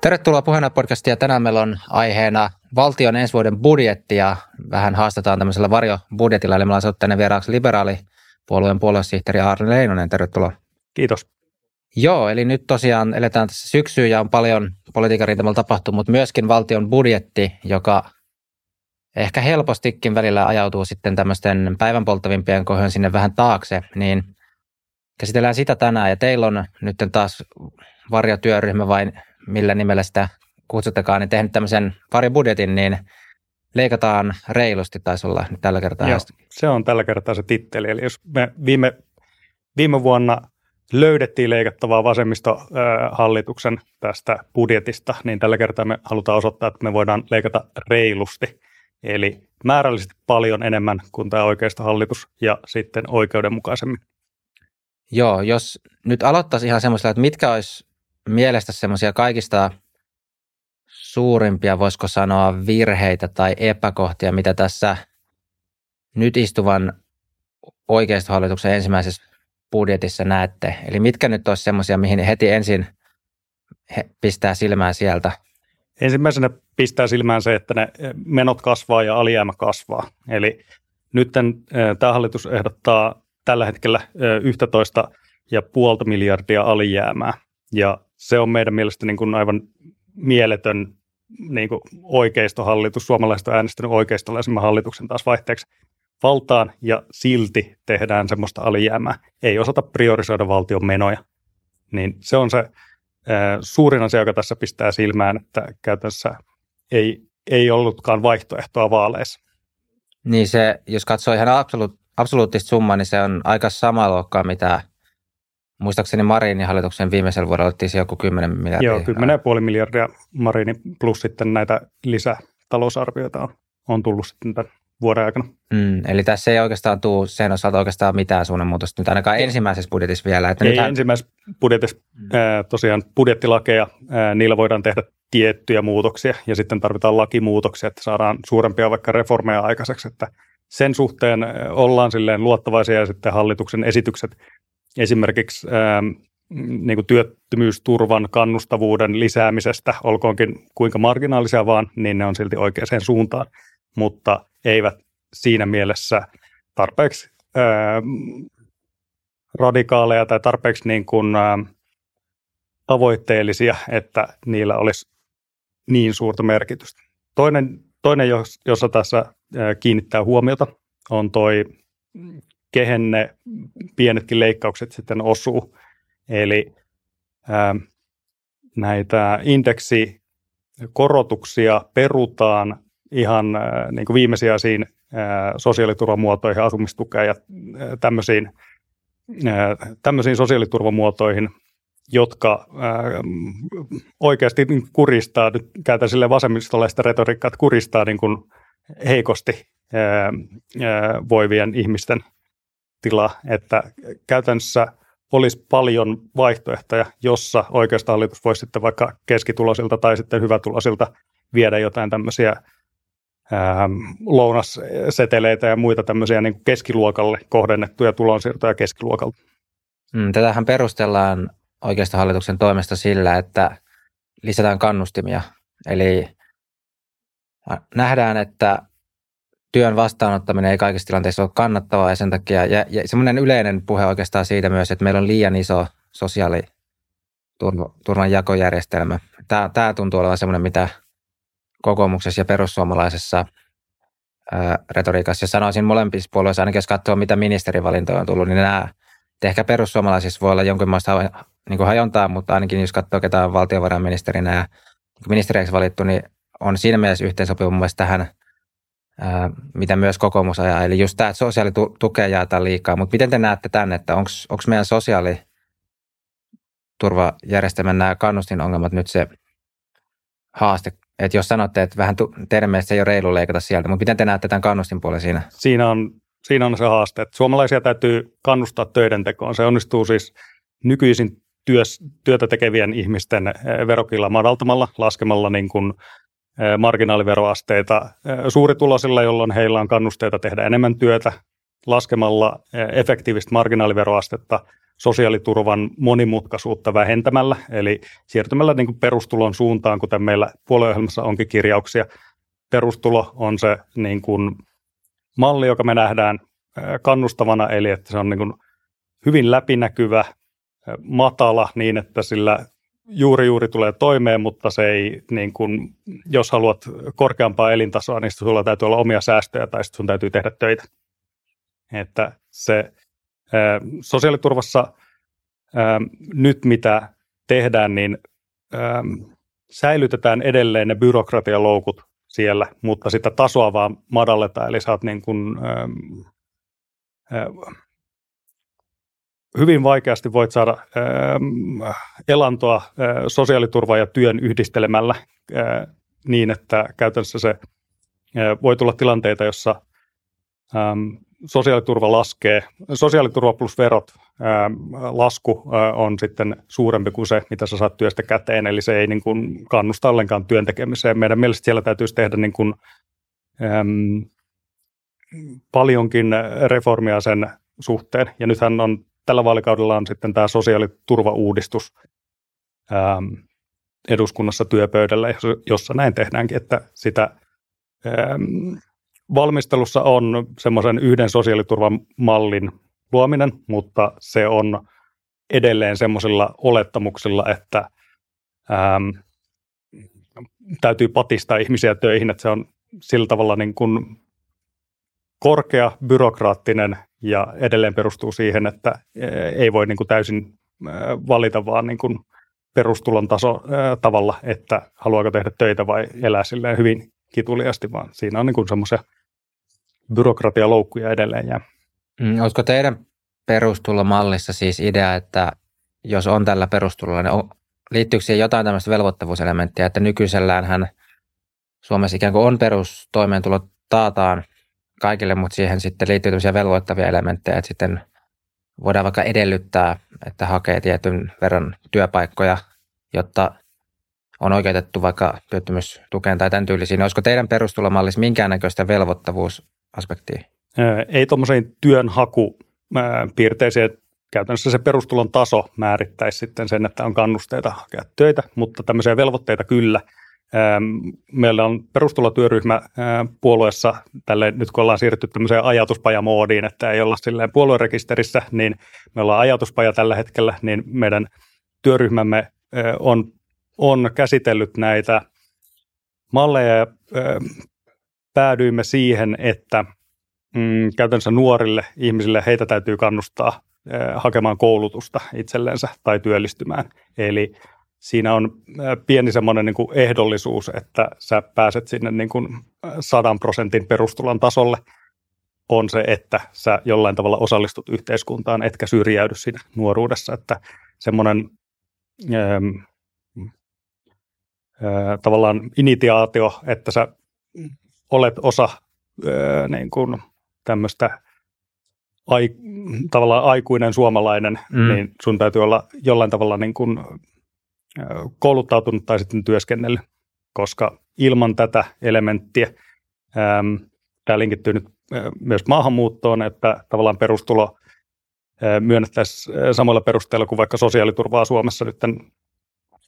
Tervetuloa puheenjohtaja Tänään meillä on aiheena valtion ensi vuoden budjetti ja vähän haastetaan tämmöisellä varjobudjetilla. Eli me ollaan tänne vieraaksi liberaalipuolueen puoluesihteeri Arne Leinonen. Tervetuloa. Kiitos. Joo, eli nyt tosiaan eletään tässä syksyä ja on paljon politiikan rintamalla tapahtunut, mutta myöskin valtion budjetti, joka ehkä helpostikin välillä ajautuu sitten tämmöisten päivän polttavimpien kohdon sinne vähän taakse, niin käsitellään sitä tänään. Ja teillä on nyt taas varjotyöryhmä vai millä nimellä sitä kutsutakaan, niin tehnyt tämmöisen varjobudjetin, niin leikataan reilusti, taisi olla nyt tällä kertaa. Joo, se on tällä kertaa se titteli. Eli jos me viime, viime vuonna löydettiin leikattavaa vasemmistohallituksen tästä budjetista, niin tällä kertaa me halutaan osoittaa, että me voidaan leikata reilusti. Eli määrällisesti paljon enemmän kuin tämä oikeista hallitus ja sitten oikeudenmukaisemmin. Joo, jos nyt aloittaisi ihan semmoisella, että mitkä olisi mielestä semmoisia kaikista suurimpia, voisiko sanoa, virheitä tai epäkohtia, mitä tässä nyt istuvan oikeistohallituksen ensimmäisessä budjetissa näette? Eli mitkä nyt olisi semmoisia, mihin heti ensin pistää silmää sieltä? Ensimmäisenä pistää silmään se, että ne menot kasvaa ja alijäämä kasvaa. Eli nyt tämä hallitus ehdottaa tällä hetkellä 11 ja puolta miljardia alijäämää. Ja se on meidän mielestä niin kuin aivan mieletön niin kuin oikeistohallitus. Suomalaiset on äänestänyt oikeistolaisemman hallituksen taas vaihteeksi valtaan ja silti tehdään semmoista alijäämää. Ei osata priorisoida valtion menoja. Niin se on se äh, suurin asia, joka tässä pistää silmään, että käytännössä ei, ei ollutkaan vaihtoehtoa vaaleissa. Niin se, jos katsoo ihan absoluut, absoluuttista summaa, niin se on aika sama luokkaa, mitä muistaakseni Marinin hallituksen viimeisellä vuodella otettiin se joku 10 miljardia. Joo, 10,5 miljardia Marini plus sitten näitä lisätalousarvioita on, on tullut sitten tämän vuoden aikana. Mm, eli tässä ei oikeastaan tule sen osalta oikeastaan mitään suunnanmuutosta nyt ainakaan ensimmäisessä budjetissa vielä. Että ei nythän... ensimmäisessä budjetissa mm. ää, tosiaan budjettilakeja, ää, niillä voidaan tehdä tiettyjä muutoksia ja sitten tarvitaan lakimuutoksia, että saadaan suurempia vaikka reformeja aikaiseksi, että sen suhteen ollaan silleen luottavaisia ja sitten hallituksen esitykset esimerkiksi ää, niin kuin työttömyysturvan kannustavuuden lisäämisestä, olkoonkin kuinka marginaalisia vaan, niin ne on silti oikeaan suuntaan, mutta eivät siinä mielessä tarpeeksi ää, radikaaleja tai tarpeeksi niin kuin, ää, tavoitteellisia, että niillä olisi niin suurta merkitystä. Toinen, toinen jossa tässä kiinnittää huomiota, on toi, kehen ne pienetkin leikkaukset sitten osuu. Eli ää, näitä indeksikorotuksia perutaan ihan ää, niin kuin viimesijaisiin ää, sosiaaliturvamuotoihin, asumistukeen ja ää, tämmöisiin, ää, tämmöisiin sosiaaliturvamuotoihin, jotka ää, oikeasti kuristaa, nyt käytän sille vasemmistolaista retoriikkaa, että kuristaa niin kuin heikosti ää, ää, voivien ihmisten tila, että käytännössä olisi paljon vaihtoehtoja, jossa oikeastaan hallitus voisi sitten vaikka keskitulosilta tai sitten hyvätulosilta viedä jotain tämmöisiä ää, lounasseteleitä ja muita tämmöisiä niin keskiluokalle kohdennettuja tulonsiirtoja keskiluokalta. Mm, tätähän perustellaan oikeastaan hallituksen toimesta sillä, että lisätään kannustimia. Eli nähdään, että työn vastaanottaminen ei kaikissa tilanteissa ole kannattavaa ja sen takia, ja, ja semmoinen yleinen puhe oikeastaan siitä myös, että meillä on liian iso sosiaaliturvan jakojärjestelmä. Tämä, tämä tuntuu olevan semmoinen, mitä kokoomuksessa ja perussuomalaisessa ää, retoriikassa, ja sanoisin molempissa puolueissa, ainakin jos katsoo, mitä ministerivalintoja on tullut, niin nämä, ehkä perussuomalaisissa voi olla jonkinlaista niin kuin hajontaa, mutta ainakin jos katsoo, ketä on valtiovarainministerinä ja ministeriäksi valittu, niin on siinä mielessä yhteensopiva mun mielestä mitä myös kokoomus ajaa. Eli just tämä, että sosiaalitukea jaetaan liikaa. Mutta miten te näette tämän, että onko meidän sosiaaliturvajärjestelmän nämä kannustinongelmat nyt se haaste? Että jos sanotte, että vähän teidän mielestä ei ole reilu leikata sieltä, mutta miten te näette tämän kannustinpuolen siinä? Siinä on, siinä on se haaste, että suomalaisia täytyy kannustaa töiden tekoon. Se onnistuu siis nykyisin työs, työtä tekevien ihmisten verokilla madaltamalla, laskemalla niin kuin marginaaliveroasteita suuritulosilla, jolloin heillä on kannusteita tehdä enemmän työtä laskemalla efektiivistä marginaaliveroastetta, sosiaaliturvan monimutkaisuutta vähentämällä, eli siirtymällä niin kuin perustulon suuntaan, kuten meillä puolueohjelmassa onkin kirjauksia. Perustulo on se niin kuin malli, joka me nähdään kannustavana, eli että se on niin kuin hyvin läpinäkyvä, matala niin, että sillä juuri juuri tulee toimeen, mutta se ei, niin kuin, jos haluat korkeampaa elintasoa, niin sulla täytyy olla omia säästöjä tai sitten sun täytyy tehdä töitä. Että se ää, sosiaaliturvassa ää, nyt mitä tehdään, niin ää, säilytetään edelleen ne byrokratialoukut siellä, mutta sitä tasoa vaan madalletaan, eli saat niin kuin, ää, ää, hyvin vaikeasti voit saada äh, elantoa äh, sosiaaliturvaa ja työn yhdistelemällä äh, niin, että käytännössä se äh, voi tulla tilanteita, jossa ähm, sosiaaliturva laskee, sosiaaliturva plus verot ää, lasku on sitten suurempi kuin se, mitä sä saat työstä käteen, eli se ei niin kuin kannusta ollenkaan työn tekemiseen. Meidän mielestä siellä täytyisi tehdä niin kuin, paljonkin reformia sen suhteen, ja nythän on tällä vaalikaudella on sitten tämä sosiaaliturvauudistus ähm, eduskunnassa työpöydällä, jossa näin tehdäänkin, että sitä ähm, valmistelussa on semmoisen yhden sosiaaliturvamallin luominen, mutta se on edelleen semmoisilla olettamuksilla, että ähm, täytyy patistaa ihmisiä töihin, että se on sillä tavalla niin kuin korkea, byrokraattinen ja edelleen perustuu siihen, että ei voi niin kuin täysin valita vaan niin kuin perustulon taso tavalla, että haluaako tehdä töitä vai elää silleen hyvin kituliasti, vaan siinä on niin semmoisia byrokratialoukkuja edelleen jää. Mm, olisiko teidän perustulomallissa siis idea, että jos on tällä perustulolla, niin on, liittyykö siihen jotain tämmöistä velvoittavuuselementtiä, että nykyisellään hän Suomessa ikään kuin on perustoimeentulo taataan – kaikille, mutta siihen sitten liittyy tämmöisiä velvoittavia elementtejä, että sitten voidaan vaikka edellyttää, että hakee tietyn verran työpaikkoja, jotta on oikeutettu vaikka työttömyystukeen tai tämän tyylisiin. Olisiko teidän perustulomallissa minkäännäköistä velvoittavuusaspektia? Ei tuommoiseen työnhakupiirteisiin, käytännössä se perustulon taso määrittäisi sitten sen, että on kannusteita hakea töitä, mutta tämmöisiä velvoitteita kyllä – Meillä on perustulotyöryhmä puolueessa, tälle, nyt kun ollaan siirrytty tämmöiseen ajatuspajamoodiin, että ei olla silleen puoluerekisterissä, niin me ollaan ajatuspaja tällä hetkellä, niin meidän työryhmämme on, on käsitellyt näitä malleja ja päädyimme siihen, että mm, käytännössä nuorille ihmisille heitä täytyy kannustaa hakemaan koulutusta itsellensä tai työllistymään. Eli siinä on pieni semmoinen niin kuin ehdollisuus, että sä pääset sinne niin kuin sadan prosentin perustulon tasolle, on se, että sä jollain tavalla osallistut yhteiskuntaan, etkä syrjäydy siinä nuoruudessa, että semmoinen ää, ää, tavallaan initiaatio, että sä olet osa ää, niin kuin tämmöistä ai, tavallaan aikuinen suomalainen, mm. niin sun täytyy olla jollain tavalla niin kuin kouluttautunut tai sitten työskennellyt, koska ilman tätä elementtiä, tämä linkittyy nyt myös maahanmuuttoon, että tavallaan perustulo myönnettäisiin samoilla perusteilla kuin vaikka sosiaaliturvaa Suomessa nyt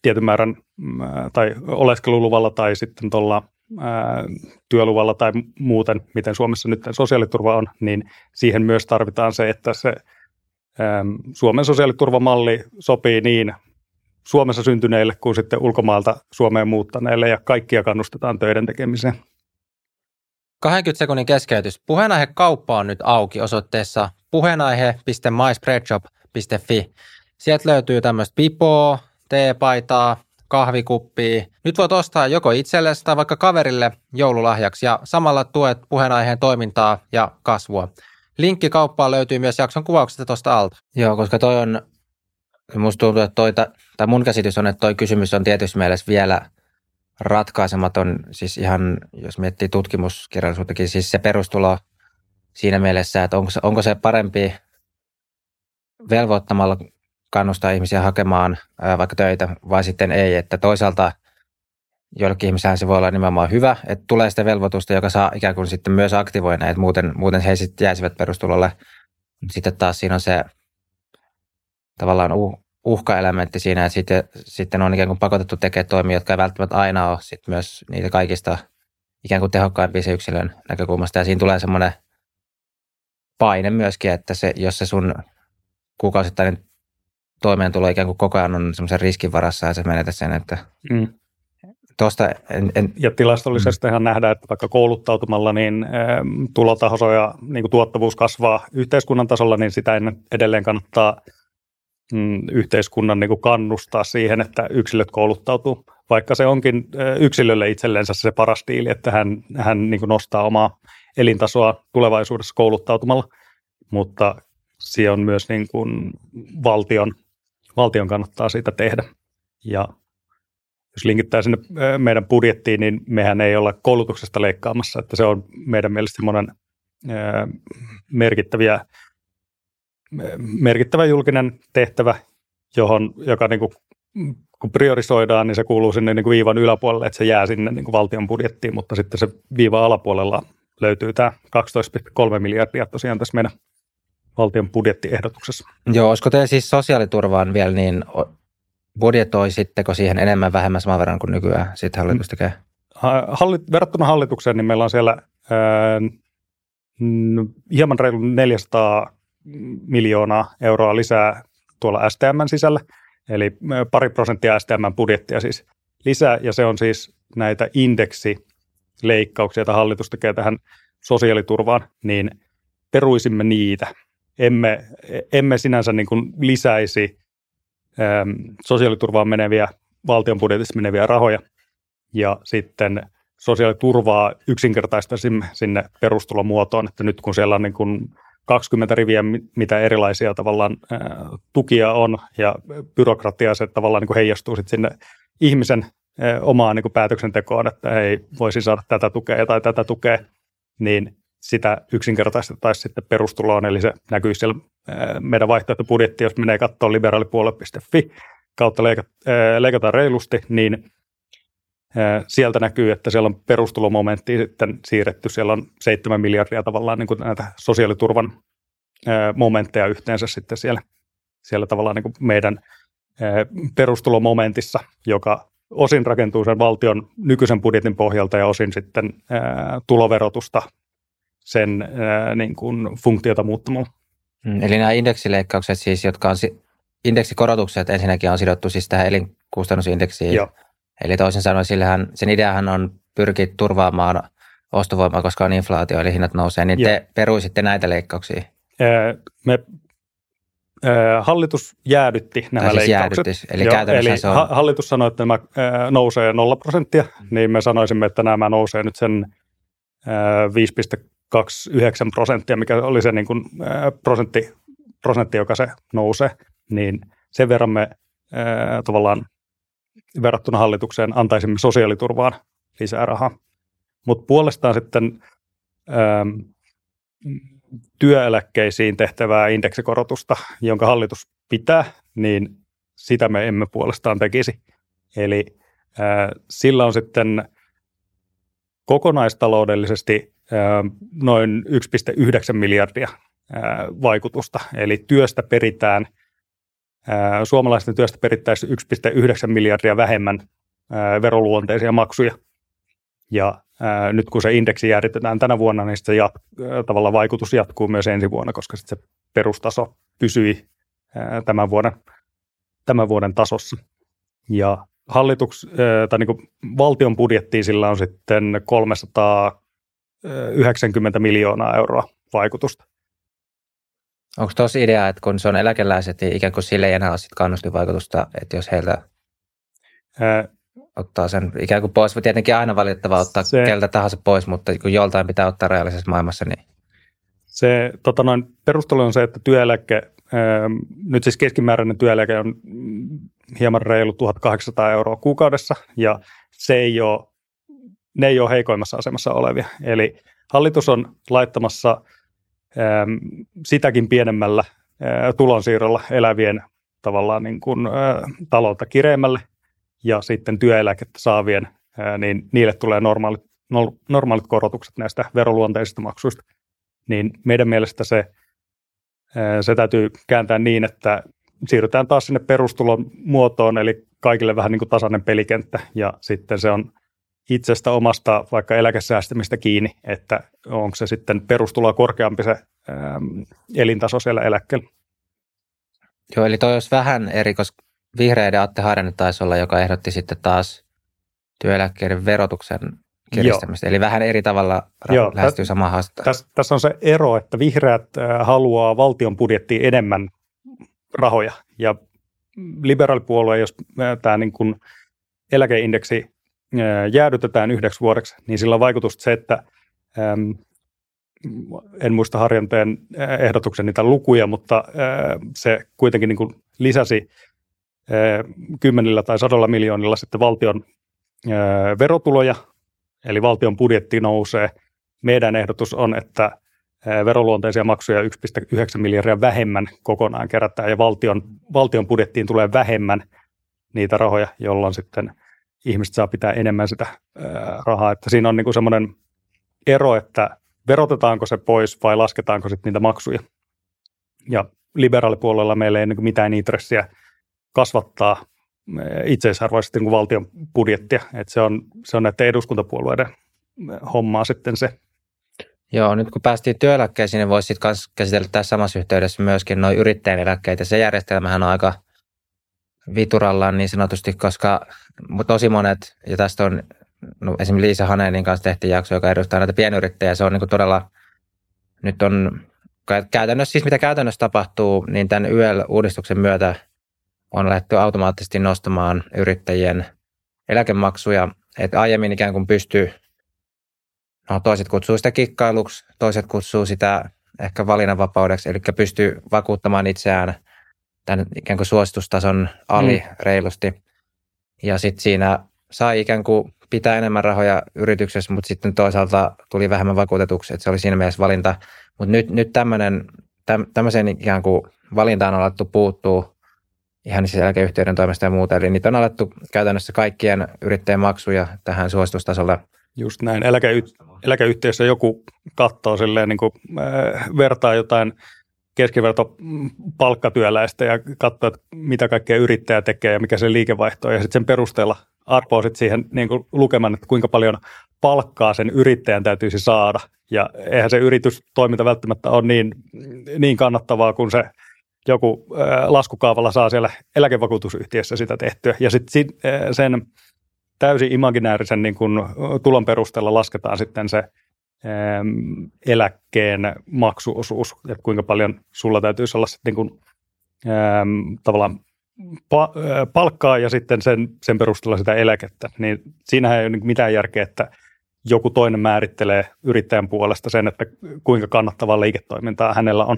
tietyn määrän tai oleskeluluvalla tai sitten tuolla työluvalla tai muuten, miten Suomessa nyt sosiaaliturva on, niin siihen myös tarvitaan se, että se Suomen sosiaaliturvamalli sopii niin Suomessa syntyneille kuin sitten ulkomailta Suomeen muuttaneille ja kaikkia kannustetaan töiden tekemiseen. 20 sekunnin keskeytys. Puheenaihe kauppa on nyt auki osoitteessa puheenaihe.myspreadshop.fi. Sieltä löytyy tämmöistä pipoa, teepaitaa, kahvikuppia. Nyt voit ostaa joko itsellesi tai vaikka kaverille joululahjaksi ja samalla tuet puheenaiheen toimintaa ja kasvua. Linkki kauppaan löytyy myös jakson kuvauksesta tuosta alta. Joo, koska toi on Musta tuntuu, että toi, tai mun käsitys on, että toi kysymys on tietysti mielessä vielä ratkaisematon, siis ihan jos miettii tutkimuskirjallisuuttakin, siis se perustulo siinä mielessä, että onko se, onko se parempi velvoittamalla kannustaa ihmisiä hakemaan ää, vaikka töitä vai sitten ei, että toisaalta joillekin ihmisillä se voi olla nimenomaan hyvä, että tulee sitä velvoitusta, joka saa ikään kuin sitten myös aktivoida, että muuten, muuten he sitten jäisivät perustulolle. Sitten taas siinä on se tavallaan uh, uhkaelementti siinä, että sitten, sitten on ikään kuin pakotettu tekemään toimia, jotka ei välttämättä aina ole sit myös niitä kaikista ikään kuin tehokkaimpia se yksilön näkökulmasta. Ja siinä tulee semmoinen paine myöskin, että se, jos se sun kuukausittainen toimeentulo ikään kuin koko ajan on semmoisen riskin varassa ja se menetät sen, että mm. Tuosta en, en, ja tilastollisesti mm. nähdään, että vaikka kouluttautumalla niin ä, tulotaso ja niin kuin tuottavuus kasvaa yhteiskunnan tasolla, niin sitä edelleen kannattaa mm, yhteiskunnan niin kuin kannustaa siihen, että yksilöt kouluttautuu. Vaikka se onkin yksilölle itsellensä se paras diili, että hän, hän niin kuin nostaa omaa elintasoa tulevaisuudessa kouluttautumalla, mutta se on myös niin kuin valtion, valtion kannattaa sitä tehdä. Ja jos linkittää sinne meidän budjettiin, niin mehän ei olla koulutuksesta leikkaamassa, että se on meidän mielestä semmoinen merkittäviä, merkittävä julkinen tehtävä, johon, joka niin kuin, kun priorisoidaan, niin se kuuluu sinne niin kuin viivan yläpuolelle, että se jää sinne niin kuin valtion budjettiin, mutta sitten se viiva alapuolella löytyy tämä 12,3 miljardia tosiaan tässä meidän valtion budjettiehdotuksessa. Joo, olisiko teillä siis sosiaaliturvaan vielä niin budjetoisitteko siihen enemmän vähemmän saman verran kuin nykyään sitten hallitus tekee? Hallit, verrattuna hallitukseen, niin meillä on siellä ää, hieman reilu 400 miljoonaa euroa lisää tuolla STM sisällä, eli pari prosenttia STM budjettia siis lisää, ja se on siis näitä indeksileikkauksia, joita hallitus tekee tähän sosiaaliturvaan, niin peruisimme niitä. Emme, emme sinänsä niin kuin lisäisi Ähm, sosiaaliturvaan meneviä, valtion budjetissa meneviä rahoja ja sitten sosiaaliturvaa yksinkertaistaisimme sinne perustulomuotoon, että nyt kun siellä on niin kuin 20 riviä, mitä erilaisia tavallaan tukia on ja byrokratia se tavallaan niin kuin heijastuu sitten sinne ihmisen omaan niin kuin päätöksentekoon, että ei voisi saada tätä tukea tai tätä tukea, niin sitä yksinkertaistettaisiin sitten perustuloon, eli se näkyy siellä meidän vaihtoehtobudjetti, jos menee katsoa liberaalipuolue.fi kautta leikataan reilusti, niin sieltä näkyy, että siellä on perustulomomentti sitten siirretty. Siellä on 7 miljardia tavallaan niin kuin näitä sosiaaliturvan momentteja yhteensä sitten siellä, siellä tavallaan niin kuin meidän perustulomomentissa, joka osin rakentuu sen valtion nykyisen budjetin pohjalta ja osin sitten tuloverotusta sen niin kuin funktiota muuttamalla. Mm, eli nämä indeksileikkaukset siis, jotka on indeksikorotukset ensinnäkin on sidottu siis tähän elinkustannusindeksiin. Joo. Eli toisin sanoen sillähän, sen ideahan on pyrkiä turvaamaan ostovoimaa, koska on inflaatio, eli hinnat nousee, niin Joo. te peruisitte näitä leikkauksia? Me Hallitus jäädytti nämä siis leikkaukset. Jäädytys, eli Joo, eli se on... Hallitus sanoi, että nämä nousee 0 prosenttia, mm. niin me sanoisimme, että nämä nousee nyt sen 29 prosenttia, mikä oli se niin kuin, prosentti, prosentti, joka se nousee, niin sen verran me tavallaan verrattuna hallitukseen antaisimme sosiaaliturvaan lisää rahaa. Mutta puolestaan sitten ää, työeläkkeisiin tehtävää indeksikorotusta, jonka hallitus pitää, niin sitä me emme puolestaan tekisi. Eli ää, sillä on sitten kokonaistaloudellisesti noin 1,9 miljardia vaikutusta. Eli työstä peritään, suomalaisten työstä perittäisiin 1,9 miljardia vähemmän veroluonteisia maksuja. Ja nyt kun se indeksi jäädytetään tänä vuonna, niin se jat, tavallaan vaikutus jatkuu myös ensi vuonna, koska se perustaso pysyi tämän vuoden, tämän vuoden tasossa. Ja hallituks, tai niin valtion budjettiin sillä on sitten 300 90 miljoonaa euroa vaikutusta. Onko tuossa idea, että kun se on eläkeläiset, niin ikään kuin sille ei enää ole sit kannustinvaikutusta, että jos heiltä Ää, ottaa sen ikään kuin pois, tietenkin aina valitettava ottaa se, keltä tahansa pois, mutta kun joltain pitää ottaa reaalisessa maailmassa, niin... Se tota noin, perustelu on se, että työeläke, ää, nyt siis keskimääräinen työeläke on hieman reilu 1800 euroa kuukaudessa, ja se ei ole ne ei ole heikoimmassa asemassa olevia. Eli hallitus on laittamassa sitäkin pienemmällä ää, tulonsiirrolla elävien tavallaan niin kuin, ää, taloutta kireemmälle ja sitten työeläkettä saavien, ää, niin niille tulee normaalit, no, normaalit korotukset näistä veroluonteisista maksuista. Niin meidän mielestä se, se täytyy kääntää niin, että siirrytään taas sinne perustulon muotoon, eli kaikille vähän niin kuin tasainen pelikenttä, ja sitten se on itsestä omasta vaikka eläkesäästämistä kiinni, että onko se sitten perustuloa korkeampi se äm, elintaso siellä eläkkeellä. Joo, eli toi olisi vähän eri, koska vihreiden Atte Harjanne taisi olla, joka ehdotti sitten taas työeläkkeiden verotuksen kiristämistä. Joo. Eli vähän eri tavalla Joo, lähestyy samaa haastetta. Tässä, tässä on se ero, että vihreät haluaa valtion budjettiin enemmän rahoja. Ja liberaalipuolue, jos tämä niin kuin eläkeindeksi jäädytetään yhdeksi vuodeksi, niin sillä on vaikutusta se, että en muista Harjanteen ehdotuksen niitä lukuja, mutta se kuitenkin niin kuin lisäsi kymmenillä tai sadolla miljoonilla sitten valtion verotuloja, eli valtion budjetti nousee. Meidän ehdotus on, että veroluonteisia maksuja 1,9 miljardia vähemmän kokonaan kerätään ja valtion, valtion budjettiin tulee vähemmän niitä rahoja, jolloin sitten ihmiset saa pitää enemmän sitä rahaa. Että siinä on niin semmoinen ero, että verotetaanko se pois vai lasketaanko sitten niitä maksuja. Ja liberaalipuolella meillä ei niin mitään intressiä kasvattaa itseisarvoisesti niin valtion budjettia. Että se, on, se on näiden eduskuntapuolueiden hommaa sitten se. Joo, nyt kun päästiin työeläkkeisiin, niin voisi sitten käsitellä tässä samassa yhteydessä myöskin noin yrittäjän eläkkeitä. Se järjestelmähän on aika viturallaan niin sanotusti, koska tosi monet, ja tästä on no, esimerkiksi Liisa Hanenin kanssa tehtiin jakso, joka edustaa näitä pienyrittäjiä, se on niin kuin todella, nyt on käytännössä, siis mitä käytännössä tapahtuu, niin tämän YL-uudistuksen myötä on lähdetty automaattisesti nostamaan yrittäjien eläkemaksuja, että aiemmin ikään kuin pystyy, no toiset kutsuu sitä kikkailuksi, toiset kutsuu sitä ehkä valinnanvapaudeksi, eli pystyy vakuuttamaan itseään tämän ikään kuin suositustason ali mm. reilusti. Ja sitten siinä sai ikään kuin pitää enemmän rahoja yrityksessä, mutta sitten toisaalta tuli vähemmän vakuutetuksi, että se oli siinä mielessä valinta. Mutta nyt, nyt tämmöinen, tämmöiseen ikään kuin valintaan on alettu puuttuu ihan siis eläkeyhtiöiden toimesta ja muuta. Eli niitä on alettu käytännössä kaikkien yrittäjien maksuja tähän suositustasolle. Just näin. Eläkeyh- eläkeyhtiössä joku katsoo silleen, niin kuin, äh, vertaa jotain keskiverto palkkatyöläistä ja katsoo, että mitä kaikkea yrittäjä tekee ja mikä se liikevaihto on. Ja sitten sen perusteella arpoa sit siihen niin kuin lukeman, että kuinka paljon palkkaa sen yrittäjän täytyisi saada. Ja eihän se yritystoiminta välttämättä ole niin, niin kannattavaa kuin se joku laskukaavalla saa siellä eläkevakuutusyhtiössä sitä tehtyä. Ja sitten sen täysin imaginäärisen niin kun, tulon perusteella lasketaan sitten se eläkkeen maksuosuus, että kuinka paljon sulla täytyisi olla sitten niin kun, tavallaan pa- palkkaa ja sitten sen, sen perusteella sitä eläkettä, niin siinähän ei ole mitään järkeä, että joku toinen määrittelee yrittäjän puolesta sen, että kuinka kannattavaa liiketoimintaa hänellä on.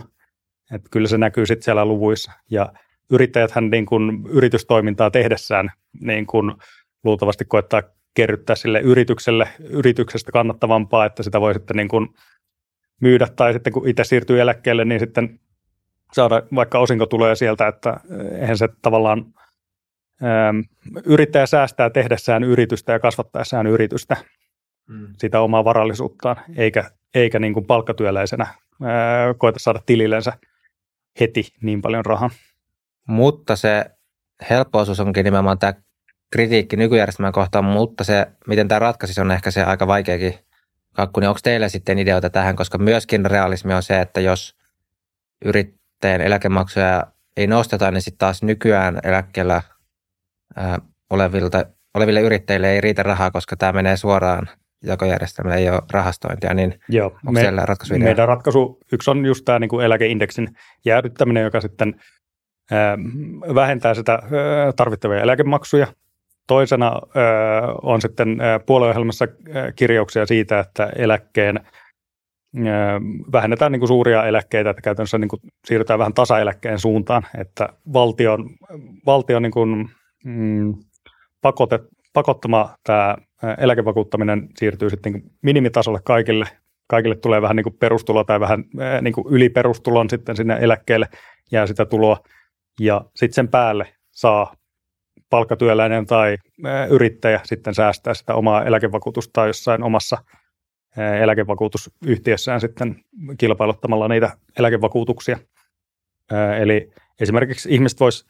Että kyllä se näkyy sitten siellä luvuissa. Ja yrittäjäthän niin kuin yritystoimintaa tehdessään niin kuin luultavasti koettaa kerryttää sille yritykselle yrityksestä kannattavampaa, että sitä voi sitten niin kuin myydä tai sitten kun itse siirtyy eläkkeelle, niin sitten saada vaikka osinko tulee sieltä, että eihän se tavallaan äm, yrittäjä säästää tehdessään yritystä ja kasvattaessaan yritystä mm. sitä omaa varallisuuttaan, eikä, eikä niin kuin palkkatyöläisenä ää, koeta saada tilillensä heti niin paljon rahaa. Mutta se helppousuus onkin nimenomaan tämä kritiikki nykyjärjestelmän kohtaan, mutta se, miten tämä ratkaisisi, on ehkä se aika vaikeakin kakku. Niin onko teillä sitten ideoita tähän, koska myöskin realismi on se, että jos yrittäjän eläkemaksuja ei nosteta, niin sitten taas nykyään eläkkeellä ää, olevilta, oleville yrittäjille ei riitä rahaa, koska tämä menee suoraan jakojärjestelmällä ei ole rahastointia, niin Joo, onko me, siellä ratkaisu Meidän ratkaisu, yksi on just tämä niin kuin eläkeindeksin jäädyttäminen, joka sitten ää, vähentää sitä tarvittavia eläkemaksuja. Toisena on sitten puolueohjelmassa kirjauksia siitä, että eläkkeen ää, vähennetään niin kuin suuria eläkkeitä, että käytännössä niin kuin siirrytään vähän tasaeläkkeen suuntaan, että valtion, valtion niin kuin, mm, pakotet, pakottama tämä eläkevakuuttaminen siirtyy sitten minimitasolle kaikille. Kaikille tulee vähän niin kuin perustulo tai vähän niin kuin yli perustulon sitten sinne eläkkeelle jää sitä tuloa. Ja sitten sen päälle saa palkkatyöläinen tai yrittäjä sitten säästää sitä omaa eläkevakuutusta jossain omassa eläkevakuutusyhtiössään sitten kilpailuttamalla niitä eläkevakuutuksia. Eli esimerkiksi ihmiset vois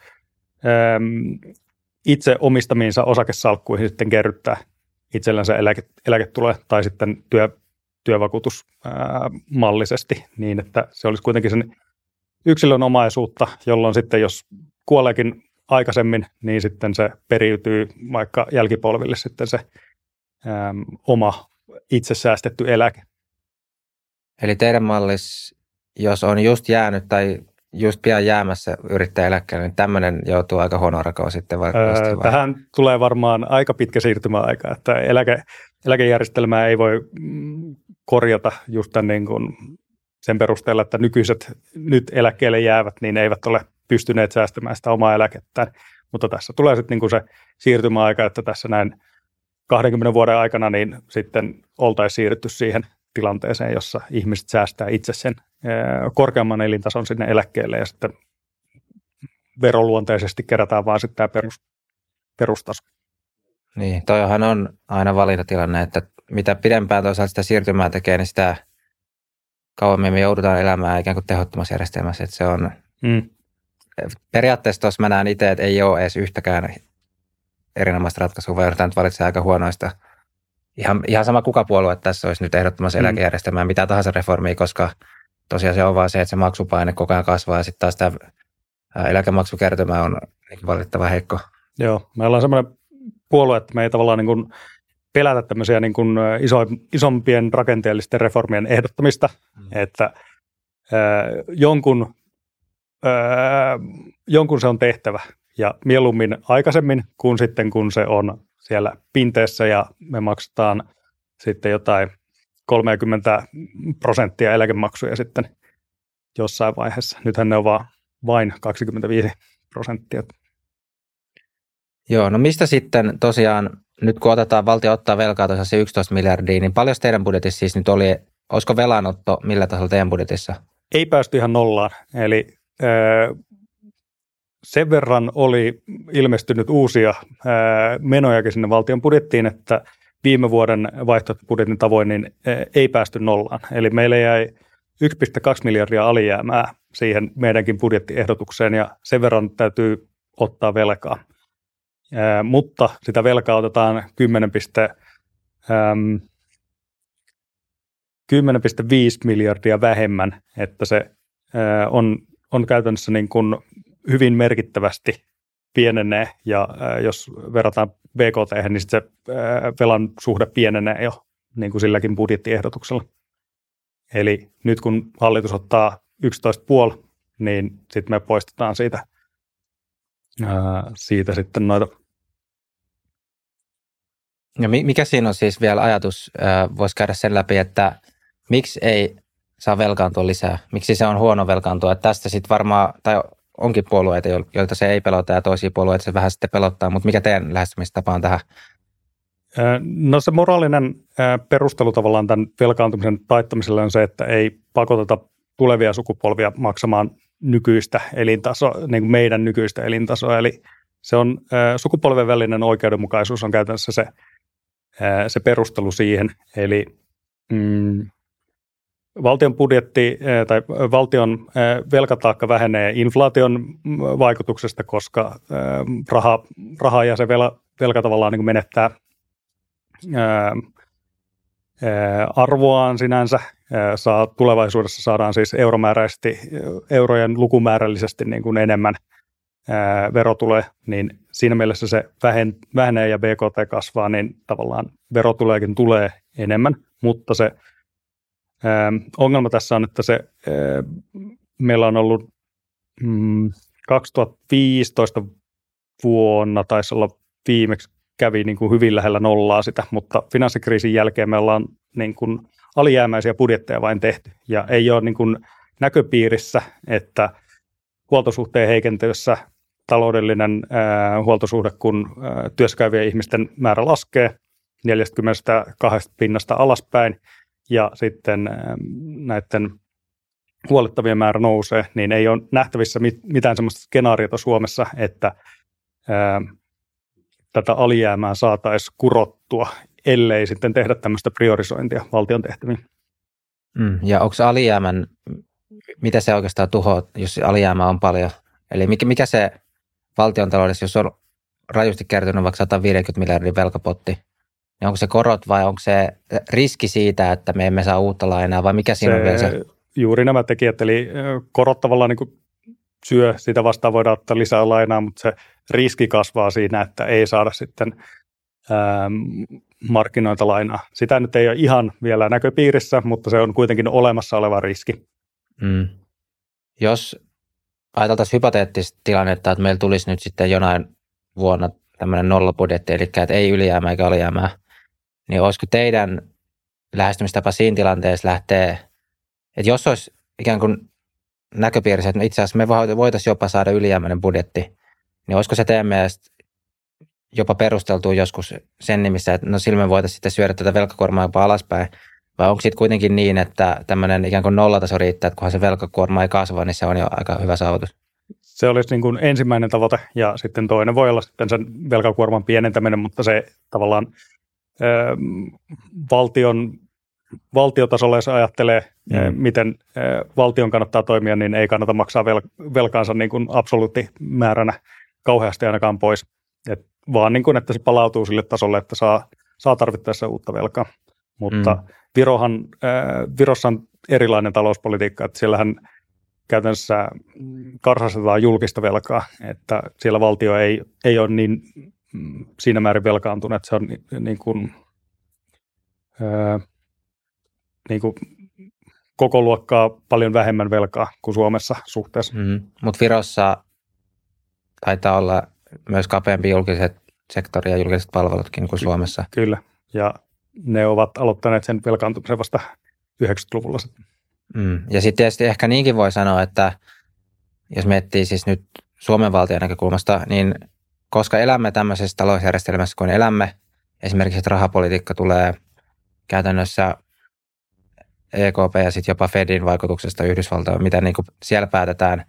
itse omistamiinsa osakesalkkuihin sitten kerryttää itsellänsä eläke, eläketuloja tai sitten työ, työvakuutusmallisesti niin, että se olisi kuitenkin sen yksilön omaisuutta, jolloin sitten jos kuoleekin aikaisemmin, niin sitten se periytyy vaikka jälkipolville sitten se äm, oma itse säästetty eläke. Eli teidän mallis, jos on just jäänyt tai just pian jäämässä yrittäjäeläkkeelle, niin tämmöinen joutuu aika honorakoon sitten valitettavasti. Öö, tähän tulee varmaan aika pitkä siirtymäaika, että eläke, eläkejärjestelmää ei voi mm, korjata just tämän niin kuin sen perusteella, että nykyiset nyt eläkkeelle jäävät, niin eivät ole pystyneet säästämään sitä omaa eläkettään. Mutta tässä tulee sitten niin kuin se siirtymäaika, että tässä näin 20 vuoden aikana niin sitten oltaisiin siirrytty siihen tilanteeseen, jossa ihmiset säästää itse sen korkeamman elintason sinne eläkkeelle ja sitten veroluonteisesti kerätään vaan sitten tämä perus, perustaso. Niin, toihan on aina valintatilanne, että mitä pidempään toisaalta sitä siirtymää tekee, niin sitä kauemmin me joudutaan elämään ikään kuin tehottomassa järjestelmässä. Että se on, mm. Periaatteessa tuossa mä näen itse, että ei ole edes yhtäkään erinomaista ratkaisua, vaan joudutaan nyt valitsemaan aika huonoista. Ihan, ihan sama kuka puolue tässä olisi nyt ehdottomassa mm. eläkejärjestelmää, mitä tahansa reformia, koska tosiaan se on vaan se, että se maksupaine koko ajan kasvaa ja sitten taas tämä eläkemaksukertymä on niin valitettavan heikko. Joo, meillä on semmoinen puolue, että me ei tavallaan niin kuin pelätä tämmöisiä niin kuin iso, isompien rakenteellisten reformien ehdottamista, mm. että äh, jonkun, äh, jonkun se on tehtävä ja mieluummin aikaisemmin kuin sitten kun se on siellä pinteessä ja me maksetaan sitten jotain 30 prosenttia eläkemaksuja sitten jossain vaiheessa. Nythän ne on vaan vain 25 prosenttia. Joo, no mistä sitten tosiaan, nyt kun otetaan, valtio ottaa velkaa tosiaan se 11 miljardia, niin paljon teidän budjetissa siis nyt oli, olisiko velanotto millä tasolla teidän budjetissa? Ei päästy ihan nollaan, eli öö, sen verran oli ilmestynyt uusia menojakin sinne valtion budjettiin, että viime vuoden vaihtoehtobudjetin tavoin niin ei päästy nollaan. Eli meille jäi 1,2 miljardia alijäämää siihen meidänkin budjettiehdotukseen ja sen verran täytyy ottaa velkaa mutta sitä velkaa otetaan 10, 10,5 miljardia vähemmän, että se on, on käytännössä niin kuin hyvin merkittävästi pienenee, ja jos verrataan BKT, niin se velan suhde pienenee jo niin kuin silläkin budjettiehdotuksella. Eli nyt kun hallitus ottaa 11,5, niin sitten me poistetaan siitä, siitä sitten noita ja mikä siinä on siis vielä ajatus, voisi käydä sen läpi, että miksi ei saa velkaantua lisää? Miksi se on huono velkaantua? Että tästä sitten varmaan, tai onkin puolueita, joilta se ei pelota ja toisia puolueita se vähän sitten pelottaa, mutta mikä teidän lähestymistapa on tähän? No se moraalinen perustelu tavallaan tämän velkaantumisen taittamiselle on se, että ei pakoteta tulevia sukupolvia maksamaan nykyistä elintasoa, niin kuin meidän nykyistä elintasoa. Eli se on sukupolven välinen oikeudenmukaisuus on käytännössä se se perustelu siihen. Eli mm, valtion budjetti tai valtion velkataakka vähenee inflaation vaikutuksesta, koska raha, raha ja se velka, tavallaan niin menettää arvoaan sinänsä. Saa, tulevaisuudessa saadaan siis euromääräisesti, eurojen lukumäärällisesti niin kuin enemmän verotuloja, niin siinä mielessä se vähen, vähenee ja BKT kasvaa, niin tavallaan verotuleekin tulee enemmän, mutta se ongelma tässä on, että se ää, meillä on ollut mm, 2015 vuonna, taisi olla viimeksi kävi niin kuin hyvin lähellä nollaa sitä, mutta finanssikriisin jälkeen me ollaan niin kuin alijäämäisiä budjetteja vain tehty. Ja ei ole niin kuin näköpiirissä, että huoltosuhteen heikentyessä taloudellinen ää, huoltosuhde, kun ää, työssäkäyvien ihmisten määrä laskee 42 pinnasta alaspäin ja sitten ää, näiden huolettavien määrä nousee, niin ei ole nähtävissä mit, mitään sellaista skenaariota Suomessa, että ää, tätä alijäämää saataisiin kurottua, ellei sitten tehdä tämmöistä priorisointia valtion tehtäviin. Mm, ja onko alijäämän mitä se oikeastaan tuhoaa, jos alijäämä on paljon. Eli mikä, mikä se valtion taloudessa, jos on rajusti kertynyt vaikka 150 miljardin velkapotti, niin onko se korot vai onko se riski siitä, että me emme saa uutta lainaa vai mikä siinä se, on vielä se? Juuri nämä tekijät, eli korot tavallaan niin syö, sitä vastaan voidaan ottaa lisää lainaa, mutta se riski kasvaa siinä, että ei saada sitten ähm, markkinoilta lainaa. Sitä nyt ei ole ihan vielä näköpiirissä, mutta se on kuitenkin olemassa oleva riski. Mm. Jos ajateltaisiin hypoteettista tilannetta, että meillä tulisi nyt sitten jonain vuonna tämmöinen nollabudjetti, eli että ei ylijäämää eikä alijäämää, niin olisiko teidän lähestymistapa siinä tilanteessa lähtee, että jos olisi ikään kuin näköpiirissä, että no itse asiassa me voitaisiin jopa saada ylijäämäinen budjetti, niin olisiko se teidän mielestä jopa perusteltu joskus sen nimissä, että no me voitaisiin sitten syödä tätä velkakuormaa jopa alaspäin, vai onko sitten kuitenkin niin, että tämmöinen ikään kuin nollataso riittää, että kunhan se velkakuorma ei kasva, niin se on jo aika hyvä saavutus? Se olisi niin kuin ensimmäinen tavoite, ja sitten toinen voi olla sitten sen velkakuorman pienentäminen, mutta se tavallaan valtion valtiotasolla, jos ajattelee, mm. miten valtion kannattaa toimia, niin ei kannata maksaa vel- velkaansa niin kuin absoluuttimääränä kauheasti ainakaan pois, Et vaan niin kuin, että se palautuu sille tasolle, että saa, saa tarvittaessa uutta velkaa. Mutta mm. Virohan, äh, Virossa on erilainen talouspolitiikka, että siellähän käytännössä karsastetaan julkista velkaa, että siellä valtio ei, ei ole niin siinä määrin velkaantunut, että se on niin, niin kuin, äh, niin kuin koko luokkaa paljon vähemmän velkaa kuin Suomessa suhteessa. Mm, Mutta Virossa taitaa olla myös kapeampi julkiset sektori ja julkiset palvelutkin kuin Suomessa. Kyllä, ja ne ovat aloittaneet sen velkaantumisen vasta 90-luvulla. Mm. Ja sitten tietysti ehkä niinkin voi sanoa, että jos miettii siis nyt Suomen valtion näkökulmasta, niin koska elämme tämmöisessä talousjärjestelmässä kuin elämme, esimerkiksi että rahapolitiikka tulee käytännössä EKP ja sitten jopa Fedin vaikutuksesta Yhdysvaltoihin, mitä niin kuin siellä päätetään,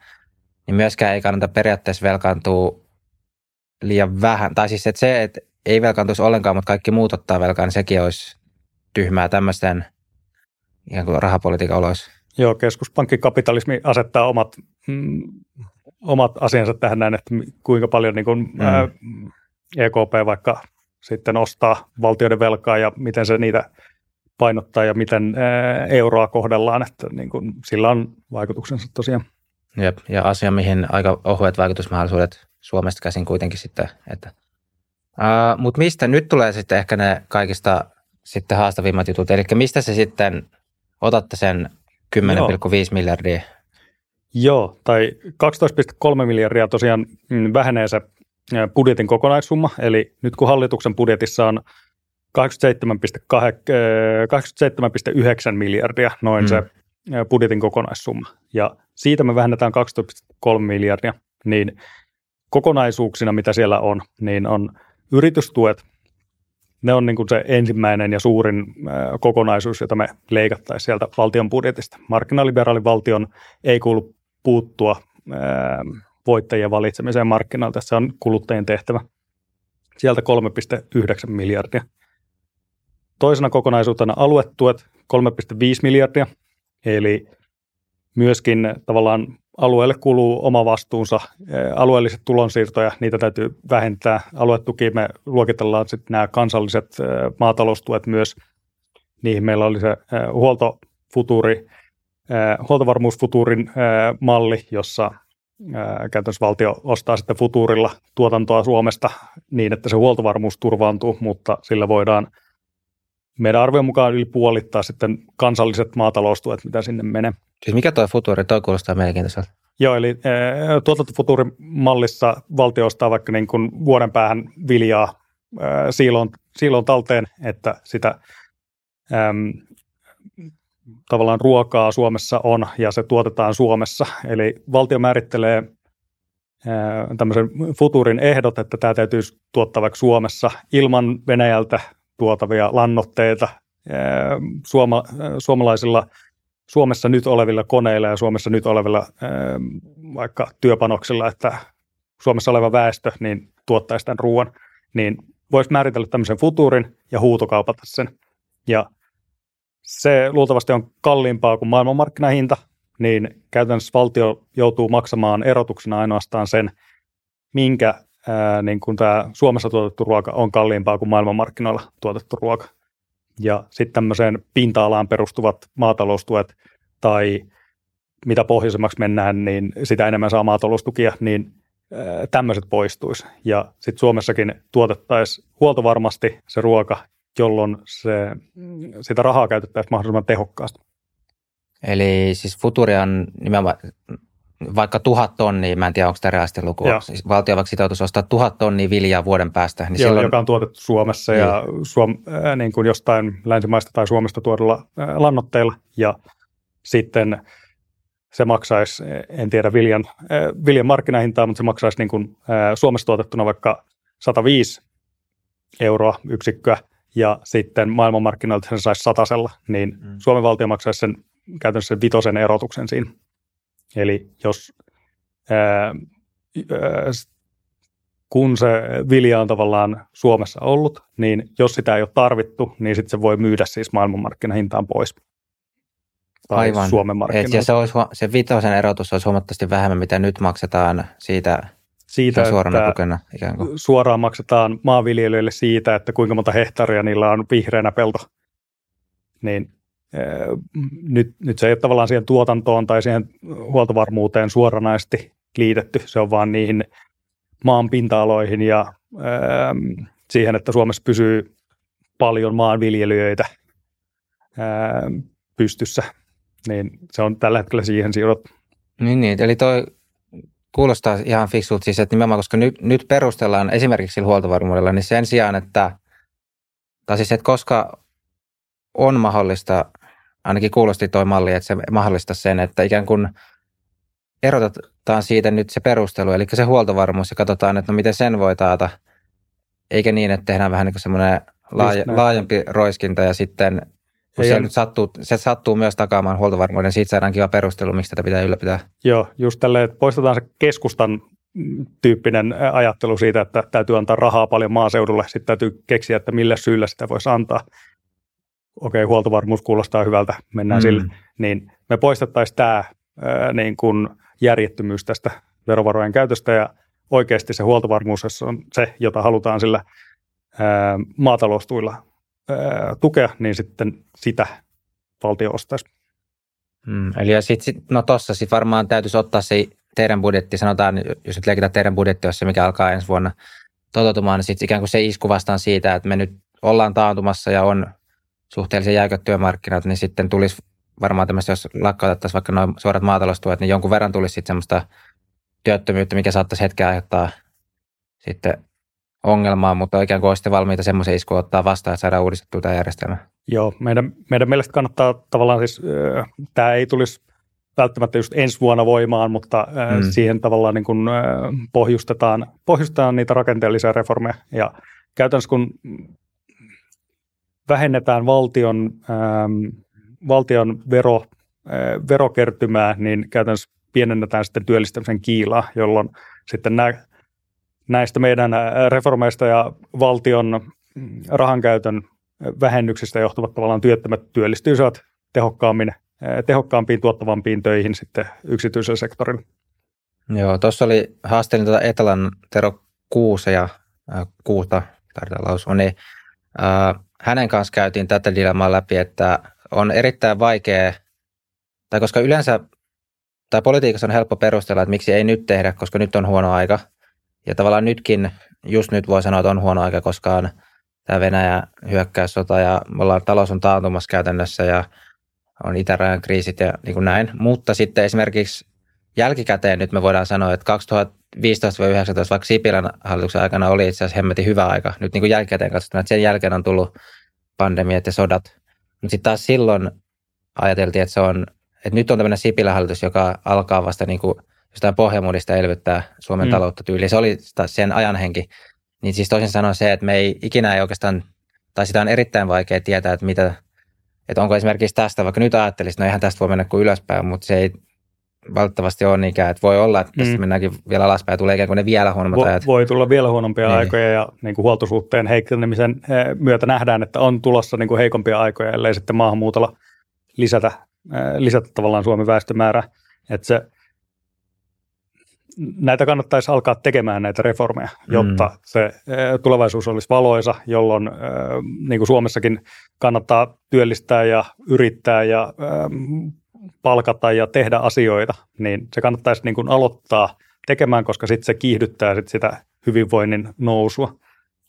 niin myöskään ei kannata periaatteessa velkaantua liian vähän. Tai siis että se, että ei velkaantuisi ollenkaan, mutta kaikki muut ottaa velkaa, niin sekin olisi tyhmää tämmöisten ihan kuin rahapolitiikan oloissa. Joo, keskuspankkikapitalismi asettaa omat, mm, omat asiansa tähän näin, että kuinka paljon niin kuin, mm. ää, EKP vaikka sitten ostaa valtioiden velkaa ja miten se niitä painottaa ja miten euroa kohdellaan, että niin kuin, sillä on vaikutuksensa tosiaan. Jep, ja asia, mihin aika ohuet vaikutusmahdollisuudet Suomesta käsin kuitenkin sitten. Että. Uh, Mutta mistä nyt tulee sitten ehkä ne kaikista sitten haastavimmat jutut, eli mistä se sitten otatte sen 10,5 miljardia? Joo, tai 12,3 miljardia tosiaan mm, vähenee se budjetin kokonaissumma, eli nyt kun hallituksen budjetissa on 87,9 miljardia noin mm. se budjetin kokonaissumma. Ja siitä me vähennetään 12,3 miljardia, niin kokonaisuuksina, mitä siellä on, niin on yritystuet, ne on niin kuin se ensimmäinen ja suurin kokonaisuus, jota me leikattaisiin sieltä valtion budjetista. Markkinaliberaalin valtion ei kuulu puuttua voittajien valitsemiseen markkinoilta, se on kuluttajien tehtävä. Sieltä 3,9 miljardia. Toisena kokonaisuutena aluetuet 3,5 miljardia, eli myöskin tavallaan alueelle kuuluu oma vastuunsa. Alueelliset tulonsiirtoja, niitä täytyy vähentää. Aluetuki me luokitellaan sitten nämä kansalliset maataloustuet myös. Niihin meillä oli se huoltofutuuri, huoltovarmuusfutuurin malli, jossa käytännössä valtio ostaa sitten futuurilla tuotantoa Suomesta niin, että se huoltovarmuus turvaantuu, mutta sillä voidaan – meidän arvion mukaan yli puolittaa sitten kansalliset maataloustuet, mitä sinne menee. Siis mikä tuo Futuri, toi kuulostaa mielenkiintoiselta. Joo, eli e, tuotantofutuurin mallissa valtio ostaa vaikka niin kuin vuoden päähän viljaa e, siiloon, siiloon talteen, että sitä äm, tavallaan ruokaa Suomessa on ja se tuotetaan Suomessa. Eli valtio määrittelee tämmöisen futurin ehdot, että tämä täytyy tuottaa vaikka Suomessa ilman Venäjältä tuotavia lannoitteita suoma, suomalaisilla Suomessa nyt olevilla koneilla ja Suomessa nyt olevilla vaikka työpanoksilla, että Suomessa oleva väestö niin tuottaisi tämän ruoan, niin voisi määritellä tämmöisen futurin ja huutokaupata sen. Ja se luultavasti on kalliimpaa kuin maailmanmarkkinahinta, niin käytännössä valtio joutuu maksamaan erotuksena ainoastaan sen, minkä ää, niin kuin tämä Suomessa tuotettu ruoka on kalliimpaa kuin maailmanmarkkinoilla tuotettu ruoka. Ja sitten tämmöiseen pinta-alaan perustuvat maataloustuet tai mitä pohjoisemmaksi mennään, niin sitä enemmän saa maataloustukia, niin tämmöiset poistuisi. Ja sitten Suomessakin tuotettaisiin huoltovarmasti se ruoka, jolloin se, sitä rahaa käytettäisiin mahdollisimman tehokkaasti. Eli siis Futurian nimenomaan vaikka tuhat tonnia, mä en tiedä onko tämä realistinen luku, siis valtio vaikka sitoutuisi ostaa tuhat tonnia viljaa vuoden päästä. Niin Joo, silloin... joka on tuotettu Suomessa niin. ja Suom, äh, niin kuin jostain länsimaista tai Suomesta tuodulla äh, lannoitteilla ja sitten se maksaisi, en tiedä viljan, äh, viljan markkinahintaa, mutta se maksaisi niin kuin, äh, Suomessa tuotettuna vaikka 105 euroa yksikköä ja sitten maailmanmarkkinoilta sen saisi satasella, niin mm. Suomen valtio maksaisi sen käytännössä sen vitosen erotuksen siinä. Eli jos ää, ää, kun se vilja on tavallaan Suomessa ollut, niin jos sitä ei ole tarvittu, niin sitten se voi myydä siis maailmanmarkkinahintaan pois. Tai Aivan. Suomen markkinoilta. Ja se, olisi, se vitosen erotus olisi huomattavasti vähemmän, mitä nyt maksetaan siitä, siitä suorana tukena. Ikään kuin. Suoraan maksetaan maanviljelijöille siitä, että kuinka monta hehtaaria niillä on vihreänä pelto. Niin nyt, nyt se ei ole tavallaan siihen tuotantoon tai siihen huoltovarmuuteen suoranaisesti liitetty. Se on vaan niihin maan pinta-aloihin ja ää, siihen, että Suomessa pysyy paljon maanviljelijöitä ää, pystyssä. Niin se on tällä hetkellä siihen siirrot. Niin, niin, eli toi kuulostaa ihan fiksulta siis, että nimenomaan koska nyt, nyt perustellaan esimerkiksi huoltovarmuudella, niin sen sijaan, että, tai siis, että koska on mahdollista ainakin kuulosti tuo malli, että se mahdollistaa sen, että ikään kuin erotetaan siitä nyt se perustelu, eli se huoltovarmuus ja katsotaan, että no miten sen voi taata, eikä niin, että tehdään vähän niin kuin semmoinen laaja, laajempi roiskinta ja sitten kun se, nyt sattuu, se sattuu myös takaamaan huoltovarmuuden, siitä saadaan kiva perustelu, miksi tätä pitää ylläpitää. Joo, just tälleen, että poistetaan se keskustan tyyppinen ajattelu siitä, että täytyy antaa rahaa paljon maaseudulle, sitten täytyy keksiä, että millä syyllä sitä voisi antaa okei, huoltovarmuus kuulostaa hyvältä, mennään mm. sille, niin me poistettaisiin tämä niin kuin järjettömyys tästä verovarojen käytöstä ja oikeasti se huoltovarmuus on se, jota halutaan sillä ää, maataloustuilla tukea, niin sitten sitä valtio ostaisi. Mm, eli sit, sit, no tossa sitten varmaan täytyisi ottaa se teidän budjetti, sanotaan, jos nyt leikitään teidän budjetti, jos se mikä alkaa ensi vuonna toteutumaan, niin sitten ikään kuin se isku vastaan siitä, että me nyt ollaan taantumassa ja on suhteellisen jäykät työmarkkinat, niin sitten tulisi varmaan tämmöistä, jos lakkautettaisiin vaikka noin suorat maataloustuet, niin jonkun verran tulisi sitten semmoista työttömyyttä, mikä saattaisi hetken aiheuttaa sitten ongelmaa, mutta ikään kuin olisitte valmiita semmoisen iskuun ottaa vastaan, että saadaan uudistettua tämä järjestelmä. Joo, meidän, meidän mielestä kannattaa tavallaan siis, äh, tämä ei tulisi välttämättä just ensi vuonna voimaan, mutta äh, mm. siihen tavallaan niin kuin, äh, pohjustetaan, pohjustetaan niitä rakenteellisia reformeja ja käytännössä kun vähennetään valtion, ähm, valtion vero, äh, verokertymää, niin käytännössä pienennetään sitten työllistämisen kiilaa, jolloin sitten nä, näistä meidän reformeista ja valtion mm, rahankäytön vähennyksistä johtuvat tavallaan työttömät työllistyisivät tehokkaammin, tehokkaampiin, tuottavampiin töihin sitten yksityisellä sektorilla. Joo, tuossa oli haasteellinen tuota Etelän Tero Kuuse ja Kuuta, tarvitaan lausua, niin äh, hänen kanssa käytiin tätä dilemmaa läpi, että on erittäin vaikea, tai koska yleensä, tai politiikassa on helppo perustella, että miksi ei nyt tehdä, koska nyt on huono aika. Ja tavallaan nytkin, just nyt voi sanoa, että on huono aika, koska on tämä Venäjä hyökkäyssota ja me ollaan, talous on taantumassa käytännössä ja on itärajan kriisit ja niin kuin näin. Mutta sitten esimerkiksi jälkikäteen nyt me voidaan sanoa, että 2015-2019 vaikka Sipilän hallituksen aikana oli itse asiassa hemmetin hyvä aika. Nyt niin kuin jälkikäteen katsotaan, että sen jälkeen on tullut pandemiat ja sodat. Mutta sitten taas silloin ajateltiin, että se on, että nyt on tämmöinen Sipilän hallitus, joka alkaa vasta niin kuin jostain pohjamuudista elvyttää Suomen mm. taloutta tyyliin. Se oli sen ajan henki. Niin siis toisin sanoen se, että me ei ikinä ei oikeastaan, tai sitä on erittäin vaikea tietää, että mitä, että onko esimerkiksi tästä, vaikka nyt ajattelisit, no eihän tästä voi mennä kuin ylöspäin, mutta se ei valitettavasti ole niinkään, että voi olla, että tästä mm. mennäänkin vielä alaspäin ja tulee ikään kuin ne vielä huonommat Vo, ajat. Voi tulla vielä huonompia niin. aikoja ja niin kuin huoltosuhteen heikkenemisen eh, myötä nähdään, että on tulossa niin kuin heikompia aikoja, ellei sitten maahanmuutolla lisätä lisätä tavallaan Suomen väestömäärä, että se, näitä kannattaisi alkaa tekemään näitä reformeja, jotta mm. se tulevaisuus olisi valoisa, jolloin niin kuin Suomessakin kannattaa työllistää ja yrittää ja palkata ja tehdä asioita, niin se kannattaisi niin kuin aloittaa tekemään, koska sitten se kiihdyttää sit sitä hyvinvoinnin nousua.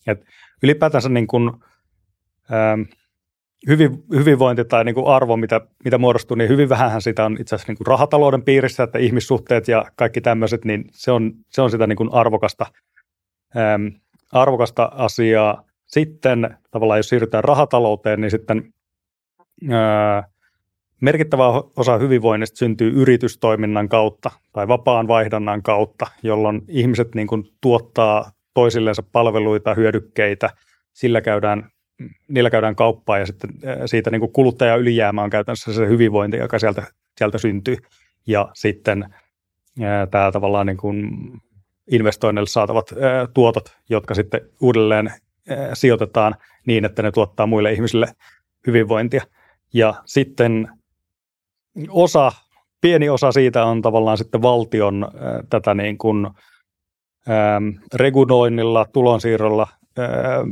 Et ylipäätänsä niin kuin, ähm, hyvin, hyvinvointi tai niin kuin arvo, mitä, mitä muodostuu, niin hyvin vähän sitä on itse asiassa niin kuin rahatalouden piirissä, että ihmissuhteet ja kaikki tämmöiset, niin se on, se on sitä niin kuin arvokasta, ähm, arvokasta asiaa. Sitten tavallaan jos siirrytään rahatalouteen, niin sitten ää, merkittävä osa hyvinvoinnista syntyy yritystoiminnan kautta tai vapaan vaihdannan kautta, jolloin ihmiset niin kuin tuottaa toisillensa palveluita, hyödykkeitä, sillä käydään, niillä käydään kauppaa ja sitten siitä niin kuin kuluttaja ylijäämä on käytännössä se hyvinvointi, joka sieltä, sieltä syntyy. Ja sitten ää, tämä tavallaan niin kuin investoinnille saatavat ää, tuotot, jotka sitten uudelleen ää, sijoitetaan niin, että ne tuottaa muille ihmisille hyvinvointia. Ja sitten osa, pieni osa siitä on tavallaan sitten valtion ää, tätä niin kuin, ää, reguloinnilla, tulonsiirrolla,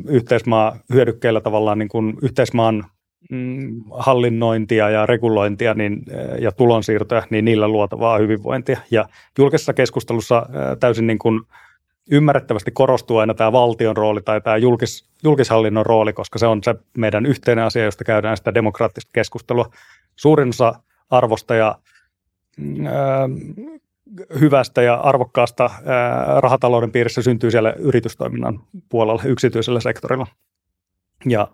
yhteismaa hyödykkeillä tavallaan niin kuin yhteismaan mm, hallinnointia ja regulointia niin, ja tulonsiirtoja, niin niillä luotavaa hyvinvointia. Ja julkisessa keskustelussa täysin niin kuin ymmärrettävästi korostuu aina tämä valtion rooli tai tämä julkis, julkishallinnon rooli, koska se on se meidän yhteinen asia, josta käydään sitä demokraattista keskustelua. Suurin osa arvosta ja ää, hyvästä ja arvokkaasta rahatalouden piirissä syntyy siellä yritystoiminnan puolella, yksityisellä sektorilla. Ja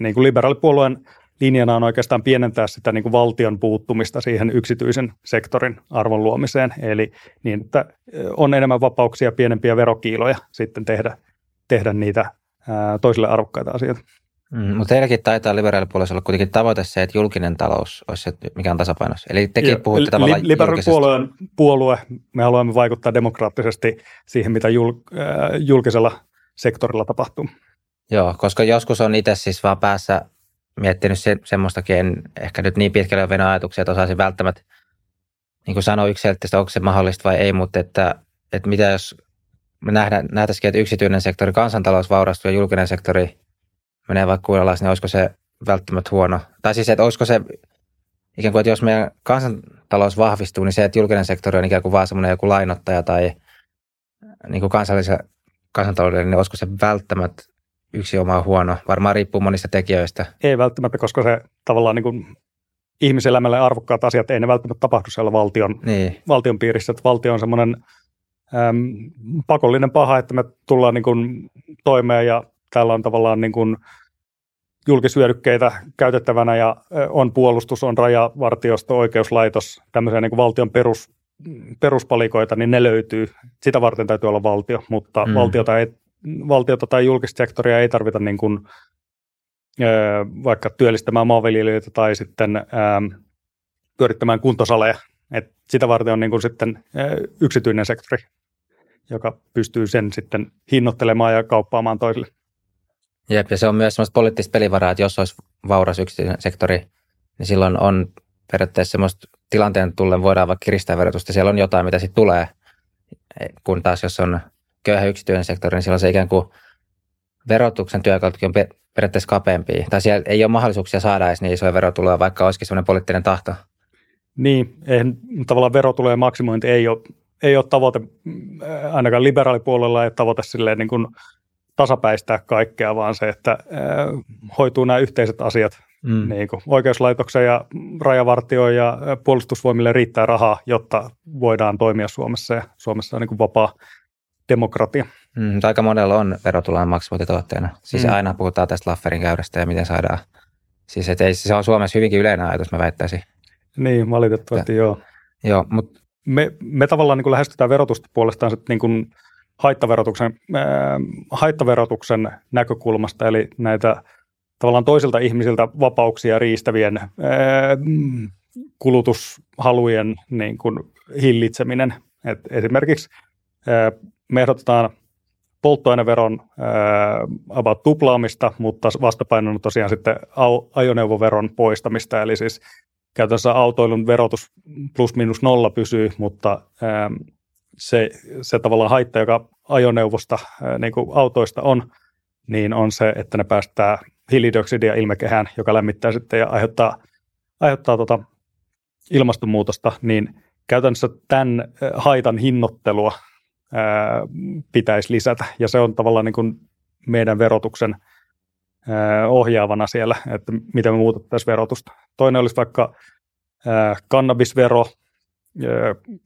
niin kuin liberaalipuolueen linjana on oikeastaan pienentää sitä niin kuin valtion puuttumista siihen yksityisen sektorin arvon luomiseen, eli niin, että on enemmän vapauksia, pienempiä verokiiloja sitten tehdä, tehdä niitä toisille arvokkaita asioita. Mm, mutta teilläkin taitaa liberaalipuolella olla kuitenkin tavoite se, että julkinen talous olisi se, mikä on tasapainossa. Eli tekin Joo, puhutte tavallaan li- Liberaalipuolueen puolue, me haluamme vaikuttaa demokraattisesti siihen, mitä jul, äh, julkisella sektorilla tapahtuu. Joo, koska joskus on itse siis vaan päässä miettinyt se, semmoistakin, en ehkä nyt niin pitkälle ole ajatuksia, että osaisin välttämättä niin kuin sanoa yksilöllisesti, onko se mahdollista vai ei, mutta että, että mitä jos me nähdään, nähtäisikin, että yksityinen sektori, kansantalous vaurastuu ja julkinen sektori menee vaikka kuunnellaan, niin olisiko se välttämättä huono? Tai siis, että olisiko se ikään kuin, että jos meidän kansantalous vahvistuu, niin se, että julkinen sektori on ikään kuin vaan semmoinen joku lainottaja tai niin kuin kansallisen kansantalouden, niin olisiko se välttämättä yksi oma huono? Varmaan riippuu monista tekijöistä. Ei välttämättä, koska se tavallaan niin kuin ihmiselämälle arvokkaat asiat, ei ne välttämättä tapahdu siellä valtion, niin. valtion piirissä. Että valtio on semmoinen äm, pakollinen paha, että me tullaan niin kuin toimeen ja täällä on tavallaan niin kuin julkisyödykkeitä käytettävänä ja on puolustus, on rajavartiosto, oikeuslaitos, tämmöisiä niin kuin valtion perus, peruspalikoita, niin ne löytyy. Sitä varten täytyy olla valtio, mutta mm. valtiota, ei, valtiota tai julkista sektoria ei tarvita niin kuin, vaikka työllistämään maanviljelijöitä tai sitten ää, pyörittämään kuntosaleja. Et sitä varten on niin kuin sitten yksityinen sektori, joka pystyy sen sitten hinnoittelemaan ja kauppaamaan toisille. Jep, ja se on myös semmoista poliittista pelivaraa, että jos olisi vauras yksityinen sektori, niin silloin on periaatteessa semmoista tilanteen tullen voidaan vaikka kiristää verotusta. Siellä on jotain, mitä sitten tulee, kun taas jos on köyhä yksityinen sektori, niin silloin se ikään kuin verotuksen työkalukin on periaatteessa kapeampi. Tai siellä ei ole mahdollisuuksia saada edes niin isoja verotuloja, vaikka olisikin semmoinen poliittinen tahto. Niin, eihän tavallaan verotulojen maksimointi ei ole, ei ole tavoite, ainakaan liberaalipuolella ei ole tavoite silleen niin kuin tasapäistää kaikkea, vaan se, että äh, hoituu nämä yhteiset asiat. Mm. Niin kuin oikeuslaitoksen ja rajavartioon ja puolustusvoimille riittää rahaa, jotta voidaan toimia Suomessa ja Suomessa on niin kuin vapaa demokratia. Mm, aika monella on verotulojen maksimointitavoitteena. Siis mm. aina puhutaan tästä Lafferin käyrästä ja miten saadaan. Siis et ei, se on Suomessa hyvinkin yleinen ajatus, mä väittäisin. Niin, valitettavasti ja, joo. Joo, mutta me, me tavallaan niin kuin lähestytään verotusta puolestaan sitten niin kuin haittaverotuksen, äh, haittaverotuksen näkökulmasta, eli näitä tavallaan toisilta ihmisiltä vapauksia riistävien äh, kulutushalujen niin kuin hillitseminen. Et esimerkiksi äh, me ehdotetaan polttoaineveron äh, about tuplaamista, mutta vastapainona tosiaan sitten ajoneuvoveron poistamista, eli siis käytännössä autoilun verotus plus minus nolla pysyy, mutta se, se tavallaan haitta, joka ajoneuvosta, niin kuin autoista on, niin on se, että ne päästää hiilidioksidia ilmakehään, joka lämmittää sitten ja aiheuttaa, aiheuttaa tota ilmastonmuutosta, niin käytännössä tämän haitan hinnoittelua ää, pitäisi lisätä, ja se on tavallaan niin kuin meidän verotuksen ää, ohjaavana siellä, että miten me muutettaisiin verotusta. Toinen olisi vaikka ää, kannabisvero,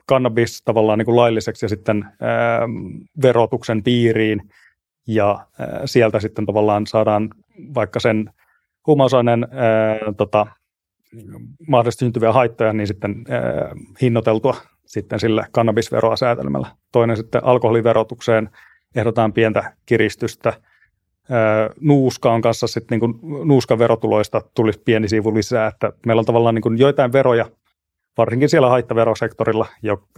kannabis tavallaan niin kuin lailliseksi ja sitten ää, verotuksen piiriin, ja ää, sieltä sitten tavallaan saadaan vaikka sen huumausaineen tota, mahdollisesti syntyviä haittoja, niin sitten ää, hinnoiteltua sitten sille kannabisveroa säätelemällä. Toinen sitten alkoholiverotukseen ehdotaan pientä kiristystä. Nuuska on kanssa sitten niin kuin nuuskan verotuloista tulisi pieni sivu lisää, että meillä on tavallaan niin kuin joitain veroja, varsinkin siellä haittaverosektorilla,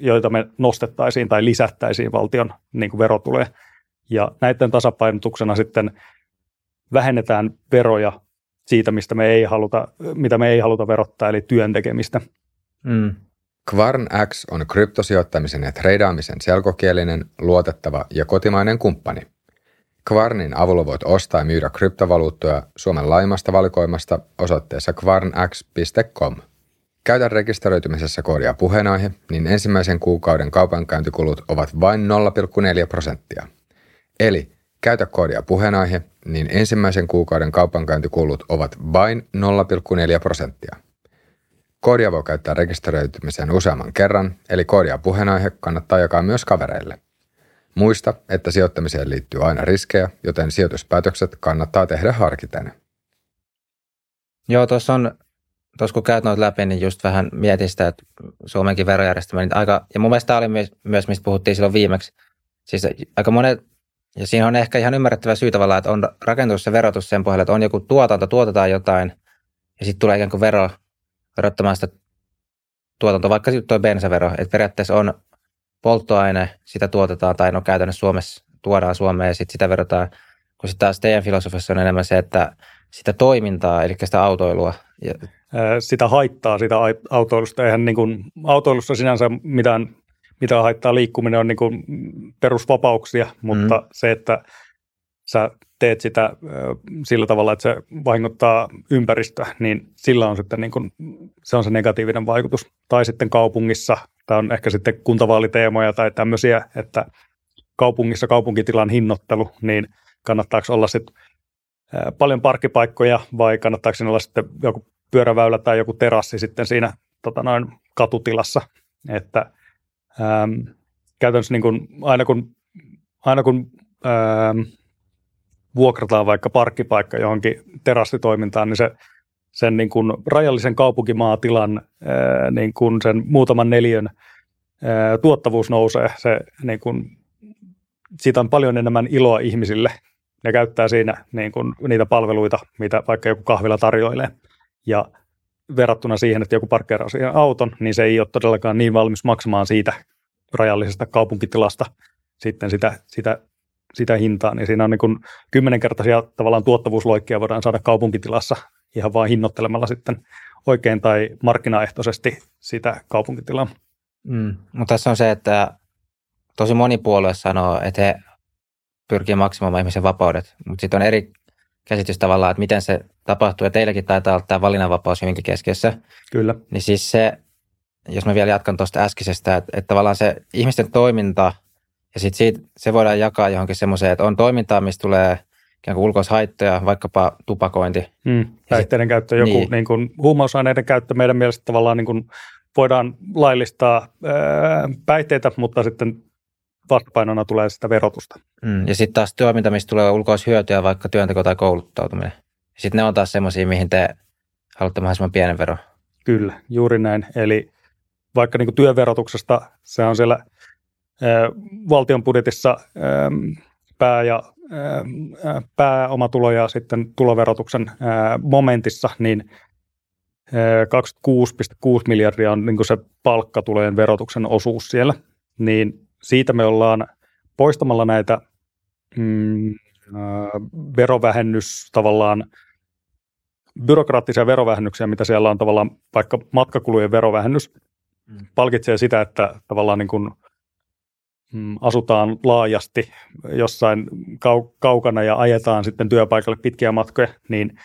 joita me nostettaisiin tai lisättäisiin valtion niin kuin verotuloja. Ja näiden tasapainotuksena sitten vähennetään veroja siitä, mistä me ei haluta, mitä me ei haluta verottaa, eli työn tekemistä. Mm. Kvarn X on kryptosijoittamisen ja treidaamisen selkokielinen, luotettava ja kotimainen kumppani. Kvarnin avulla voit ostaa ja myydä kryptovaluuttoja Suomen laimasta valikoimasta osoitteessa kvarnx.com. Käytä rekisteröitymisessä koodia puheenaihe, niin ensimmäisen kuukauden kaupankäyntikulut ovat vain 0,4 prosenttia. Eli käytä koodia puheenaihe, niin ensimmäisen kuukauden kaupankäyntikulut ovat vain 0,4 prosenttia. Koodia voi käyttää rekisteröitymiseen useamman kerran, eli koodia puheenaihe kannattaa jakaa myös kavereille. Muista, että sijoittamiseen liittyy aina riskejä, joten sijoituspäätökset kannattaa tehdä harkiten. Joo, tuossa on, tuossa kun käyt noita läpi, niin just vähän mietin sitä, että Suomenkin verojärjestelmä, niin aika, ja mun mielestä tämä oli myös, myös, mistä puhuttiin silloin viimeksi, siis aika monet, ja siinä on ehkä ihan ymmärrettävä syy tavallaan, että on rakentunut se verotus sen pohjalta, että on joku tuotanto, tuotetaan jotain, ja sitten tulee ikään kuin vero verottamaan sitä tuotantoa, vaikka tuo bensavero, että periaatteessa on polttoaine, sitä tuotetaan, tai no käytännössä Suomessa tuodaan Suomeen ja sitten sitä verotaan, kun sitten taas teidän filosofiassa on enemmän se, että sitä toimintaa, eli sitä autoilua. Sitä haittaa sitä autoilusta. Eihän niin kuin, autoilussa sinänsä mitään, mitä haittaa liikkuminen on niin kuin perusvapauksia, mutta mm. se, että sä teet sitä sillä tavalla, että se vahingoittaa ympäristöä, niin sillä on sitten niin kuin, se on se negatiivinen vaikutus. Tai sitten kaupungissa, tämä on ehkä sitten kuntavaaliteemoja tai tämmöisiä, että kaupungissa kaupunkitilan hinnoittelu, niin kannattaako olla sitten paljon parkkipaikkoja vai kannattaako siinä olla sitten joku pyöräväylä tai joku terassi sitten siinä tota noin, katutilassa, että ähm, käytännössä niin kuin, aina kun, aina kun ähm, vuokrataan vaikka parkkipaikka johonkin terassitoimintaan, niin se, sen niin kuin rajallisen kaupunkimaatilan ää, niin kuin sen muutaman neliön ää, tuottavuus nousee. Se, niin kuin, siitä on paljon enemmän iloa ihmisille. Ne käyttää siinä niin kuin, niitä palveluita, mitä vaikka joku kahvila tarjoilee. Ja verrattuna siihen, että joku parkkeeraa siihen auton, niin se ei ole todellakaan niin valmis maksamaan siitä rajallisesta kaupunkitilasta sitten sitä, sitä sitä hintaa, niin siinä on niin kymmenenkertaisia tavallaan tuottavuusloikkia voidaan saada kaupunkitilassa ihan vain hinnoittelemalla sitten oikein tai markkinaehtoisesti sitä kaupunkitilaa. Mm, mutta tässä on se, että tosi moni puolue sanoo, että he pyrkii maksimoimaan ihmisen vapaudet, mutta sitten on eri käsitys tavallaan, että miten se tapahtuu, ja teilläkin taitaa olla tämä valinnanvapaus hyvinkin keskiössä. Kyllä. Niin siis se, jos mä vielä jatkan tuosta äskeisestä, että, että tavallaan se ihmisten toiminta ja sitten se voidaan jakaa johonkin semmoiseen, että on toimintaa, mistä tulee ikään kuin ulkoishaittoja, vaikkapa tupakointi. Mm, päihteiden käyttö, joku niin. Niin kuin, huumausaineiden käyttö meidän mielestä tavallaan niin kuin voidaan laillistaa ää, päihteitä, mutta sitten vastapainona tulee sitä verotusta. Mm, ja sitten taas toiminta, mistä tulee ulkoishyötyä, vaikka työnteko tai kouluttautuminen. Sitten ne on taas semmoisia, mihin te haluatte mahdollisimman pienen veron. Kyllä, juuri näin. Eli vaikka niin työverotuksesta, se on siellä valtion budjetissa pää- ja pääomatulo ja sitten tuloverotuksen momentissa, niin 26,6 miljardia on niin se palkkatulojen verotuksen osuus siellä, niin siitä me ollaan poistamalla näitä mm, verovähennys tavallaan byrokraattisia verovähennyksiä, mitä siellä on tavallaan vaikka matkakulujen verovähennys, mm. palkitsee sitä, että tavallaan niin kuin mm, asutaan laajasti jossain kau- kaukana ja ajetaan sitten työpaikalle pitkiä matkoja, niin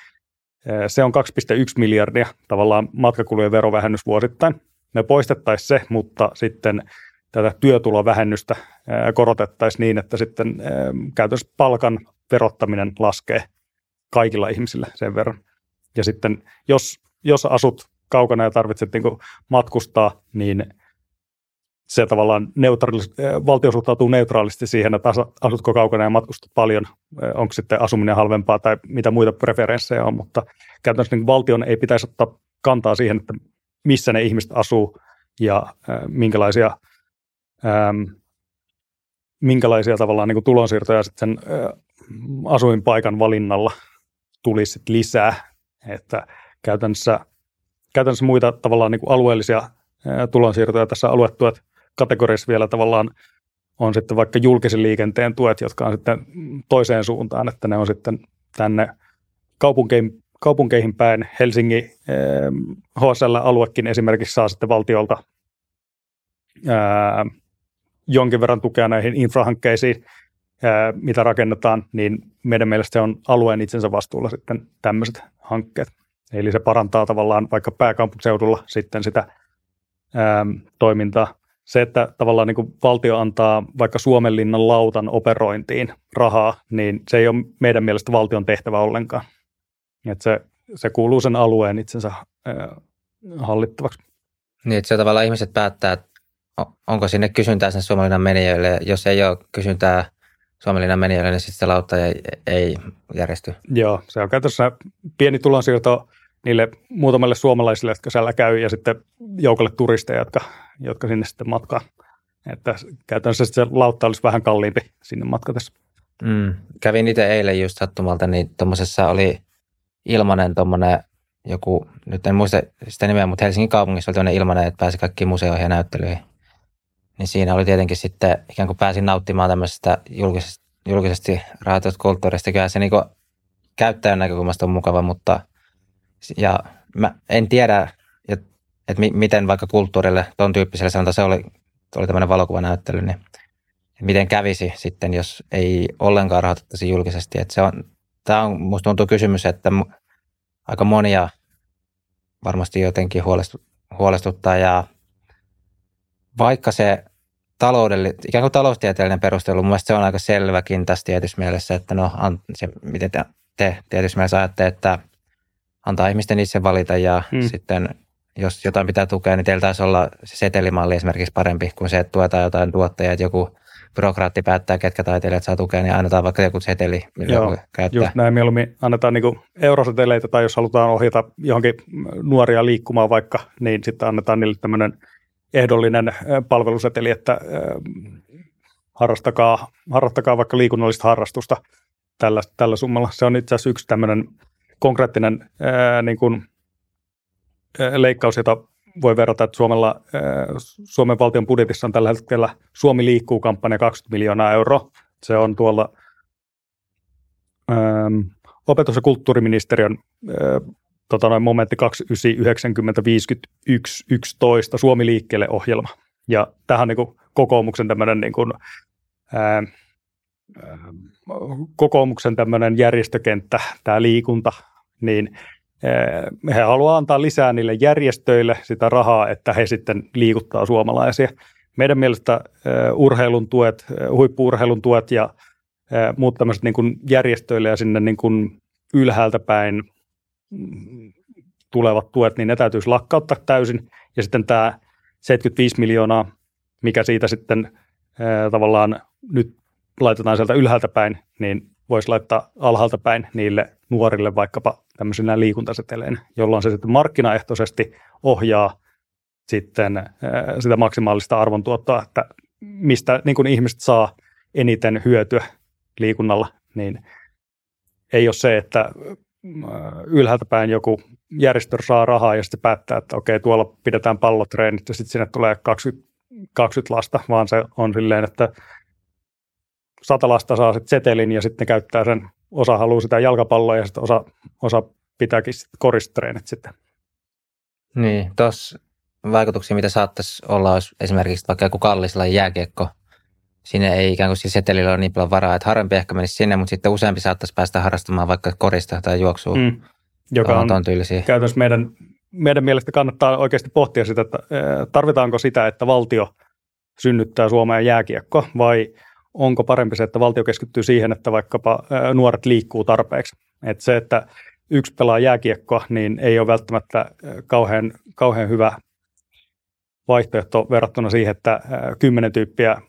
se on 2,1 miljardia tavallaan matkakulujen verovähennys vuosittain. Me poistettaisiin se, mutta sitten tätä työtulovähennystä korotettaisiin niin, että sitten käytössä palkan verottaminen laskee kaikilla ihmisillä sen verran. Ja sitten jos, jos asut kaukana ja tarvitset niin matkustaa, niin se tavallaan neutraalis, valtio suhtautuu neutraalisti siihen, että asutko kaukana ja matkustat paljon, onko sitten asuminen halvempaa tai mitä muita preferenssejä on, mutta käytännössä niin valtion ei pitäisi ottaa kantaa siihen, että missä ne ihmiset asuu ja äh, minkälaisia, minkälaisia tavallaan niin tulonsiirtoja sitten sen asuinpaikan valinnalla tulisi lisää, että käytännössä, käytännössä muita tavallaan niin alueellisia tulonsiirtoja tässä aluetuet kategoriassa vielä tavallaan on sitten vaikka julkisen liikenteen tuet, jotka on sitten toiseen suuntaan, että ne on sitten tänne kaupunkeihin, kaupunkeihin päin. Helsingin HSL-aluekin esimerkiksi saa sitten valtiolta jonkin verran tukea näihin infrahankkeisiin, mitä rakennetaan, niin meidän mielestä se on alueen itsensä vastuulla sitten tämmöiset hankkeet. Eli se parantaa tavallaan vaikka pääkaupunkiseudulla sitten sitä toimintaa se, että tavallaan niin kuin valtio antaa vaikka Suomenlinnan lautan operointiin rahaa, niin se ei ole meidän mielestä valtion tehtävä ollenkaan. Että se, se kuuluu sen alueen itsensä hallittavaksi. Niin, että se tavallaan ihmiset päättää, että onko sinne kysyntää sen Suomenlinnan menijöille. Jos ei ole kysyntää Suomenlinnan menijöille, niin sitten se lautta ei, ei järjesty. Joo, se on käytössä pieni tulonsiirto niille muutamalle suomalaisille, jotka siellä käy, ja sitten joukolle turisteja, jotka, jotka sinne sitten matkaa. Että käytännössä se lautta olisi vähän kalliimpi sinne matkatessa. Mm. Kävin itse eilen just sattumalta, niin tuommoisessa oli ilmanen tuommoinen joku, nyt en muista sitä nimeä, mutta Helsingin kaupungissa oli tuommoinen ilmanen, että pääsi kaikkiin museoihin ja näyttelyihin. Niin siinä oli tietenkin sitten, ikään kuin pääsin nauttimaan tämmöisestä julkisesti, julkisesti rahoitusta kulttuurista. Kyllä se niin käyttäjän näkökulmasta on mukava, mutta – ja mä en tiedä, että, että miten vaikka kulttuurille, tuon tyyppiselle sanotaan, se oli, oli tämmöinen valokuvanäyttely, niin miten kävisi sitten, jos ei ollenkaan rahoitettaisi julkisesti. Että se on, tämä on, musta tuntuu kysymys, että aika monia varmasti jotenkin huolestuttaa ja vaikka se taloudellinen, ikään kuin taloustieteellinen perustelu, mun se on aika selväkin tässä tietyssä mielessä, että no, se, miten te, te tietyssä mielessä ajatte, että antaa ihmisten itse valita ja hmm. sitten jos jotain pitää tukea, niin teillä taisi olla se setelimalli esimerkiksi parempi kuin se, että tuetaan jotain tuottajia, että joku byrokraatti päättää, ketkä taiteilijat saa tukea, niin annetaan vaikka joku seteli, millä Joo, voi käyttää. Just näin, mieluummin annetaan niin euroseteleitä tai jos halutaan ohjata johonkin nuoria liikkumaan vaikka, niin sitten annetaan niille tämmöinen ehdollinen palveluseteli, että harrastakaa, harrastakaa vaikka liikunnallista harrastusta tällä, tällä summalla. Se on itse asiassa yksi tämmöinen konkreettinen ää, niin kuin, ää, leikkaus, jota voi verrata, että Suomella, ää, Suomen valtion budjetissa on tällä hetkellä Suomi liikkuu kampanja 20 miljoonaa euroa. Se on tuolla ää, opetus- ja kulttuuriministeriön ää, tota noin, momentti 29905011 Suomi liikkeelle ohjelma. Ja tähän on niin kuin kokoomuksen tämmöinen niin kuin, ää, kokoomuksen tämmöinen järjestökenttä, tämä liikunta, niin he haluavat antaa lisää niille järjestöille sitä rahaa, että he sitten liikuttaa suomalaisia. Meidän mielestä urheilun tuet, huippuurheilun tuet ja muut tämmöiset niin kuin järjestöille ja sinne niin kuin ylhäältä päin mm, tulevat tuet, niin ne täytyisi lakkauttaa täysin. Ja sitten tämä 75 miljoonaa, mikä siitä sitten tavallaan nyt laitetaan sieltä ylhäältä päin, niin voisi laittaa alhaalta päin niille nuorille vaikkapa tämmöisenä liikuntasetelein, jolloin se sitten markkinaehtoisesti ohjaa sitten sitä maksimaalista arvontuottoa, että mistä niin kuin ihmiset saa eniten hyötyä liikunnalla, niin ei ole se, että ylhäältä päin joku järjestö saa rahaa ja sitten päättää, että okei, tuolla pidetään pallotreenit ja sitten sinne tulee 20, 20 lasta, vaan se on silleen, että sata lasta saa sitten setelin ja sitten käyttää sen, osa haluaa sitä jalkapalloa ja sitten osa, osa pitääkin koristreenit sitten. Niin, tuossa vaikutuksia, mitä saattaisi olla, olisi esimerkiksi vaikka joku kallis jääkiekko. Sinne ei ikään kuin siis setelillä ole niin paljon varaa, että harvempi ehkä menisi sinne, mutta sitten useampi saattaisi päästä harrastamaan vaikka korista tai juoksua. Mm. Joka on, on käytännössä meidän, meidän mielestä kannattaa oikeasti pohtia sitä, että tarvitaanko sitä, että valtio synnyttää Suomeen jääkiekko vai onko parempi se, että valtio keskittyy siihen, että vaikkapa nuoret liikkuu tarpeeksi. Että se, että yksi pelaa jääkiekkoa, niin ei ole välttämättä kauhean, kauhean hyvä vaihtoehto verrattuna siihen, että kymmenen tyyppiä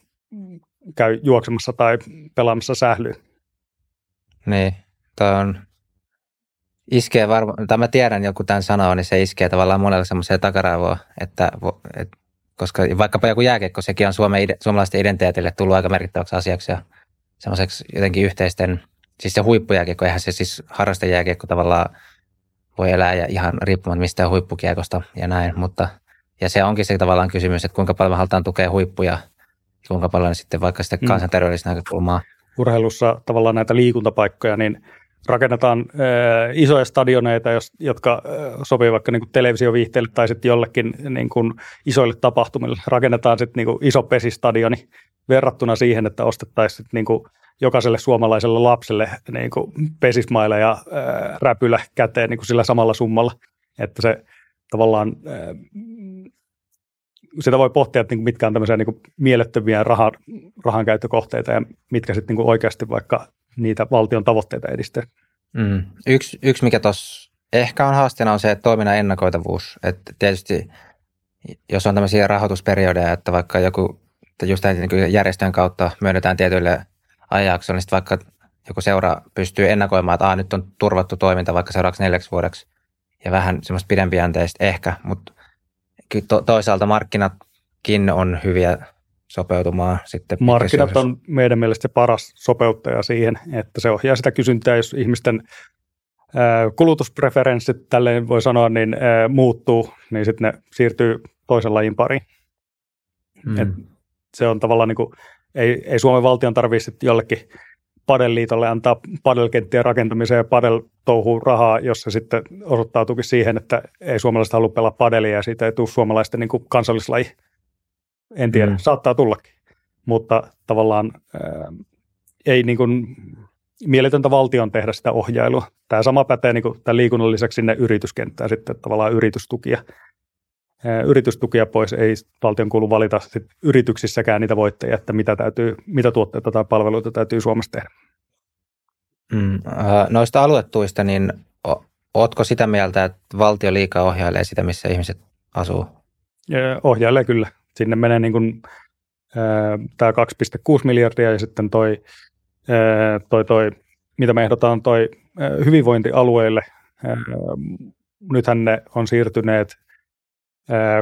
käy juoksemassa tai pelaamassa sählyä. Niin, tämä on iskee varmaan, tai mä tiedän joku tämän sanoo, niin se iskee tavallaan monella semmoiseen takaraivoa, että, että koska vaikkapa joku jääkiekko, sekin on Suomen, suomalaisten identiteetille tullut aika merkittäväksi asiaksi ja semmoiseksi jotenkin yhteisten, siis se huippujääkiekko, eihän se siis harrastajääkiekko tavallaan voi elää ja ihan riippumatta mistään huippukiekosta ja näin, mutta ja se onkin se tavallaan kysymys, että kuinka paljon me halutaan tukea huippuja, kuinka paljon sitten vaikka sitten mm. kansanterveydellistä näkökulmaa. Urheilussa tavallaan näitä liikuntapaikkoja, niin rakennetaan äh, isoja stadioneita, jos, jotka äh, sopii vaikka niin televisioviihteille tai sitten jollekin niin kuin isoille tapahtumille. Rakennetaan sitten niin iso pesistadioni verrattuna siihen, että ostettaisiin niin kuin jokaiselle suomalaiselle lapselle niin kuin pesismaille ja äh, räpylä käteen niin kuin sillä samalla summalla. Että se tavallaan, äh, sitä voi pohtia, että niin kuin mitkä on tämmöisiä niin mielettömiä rahan, rahankäyttökohteita ja mitkä sitten niin oikeasti vaikka niitä valtion tavoitteita edistää. Mm. Yksi, yksi, mikä tuossa ehkä on haasteena, on se että toiminnan ennakoitavuus. Että tietysti jos on tämmöisiä rahoitusperiodeja, että vaikka joku, että just niin järjestöjen kautta myönnetään tietyille ajanjaksoille, niin vaikka joku seura pystyy ennakoimaan, että nyt on turvattu toiminta vaikka seuraavaksi neljäksi vuodeksi ja vähän semmoista pidempiänteistä ehkä, mutta to, toisaalta markkinatkin on hyviä sopeutumaan sitten. Markkinat on meidän mielestä se paras sopeuttaja siihen, että se ohjaa sitä kysyntää, jos ihmisten kulutuspreferenssit, tälleen voi sanoa, niin muuttuu, niin sitten ne siirtyy toisen lajin pariin. Mm. Et se on tavallaan niin kuin, ei, ei Suomen valtion tarvitse jollekin padeliitolle antaa padelkenttien rakentamiseen ja padel touhuu rahaa, jos se sitten osoittautuukin siihen, että ei suomalaiset halua pelaa padelia ja siitä ei tule suomalaisten niin kansallislaji en tiedä, mm. saattaa tullakin. Mutta tavallaan ää, ei niin kuin mieletöntä valtion tehdä sitä ohjailua. Tämä sama pätee niin kuin tämän liikunnan lisäksi sinne yrityskenttään sitten tavallaan yritystukia. Yritystukia pois ei valtion kuulu valita sit yrityksissäkään niitä voittajia, että mitä, täytyy, mitä tuotteita tai palveluita täytyy Suomessa tehdä. Mm, noista aluetuista, niin ootko sitä mieltä, että valtio liikaa ohjailee sitä, missä ihmiset asuu? Ohjailee kyllä sinne menee niin kuin, tämä 2,6 miljardia ja sitten toi, toi, toi, mitä me ehdotaan toi hyvinvointialueille. Nythän ne on siirtyneet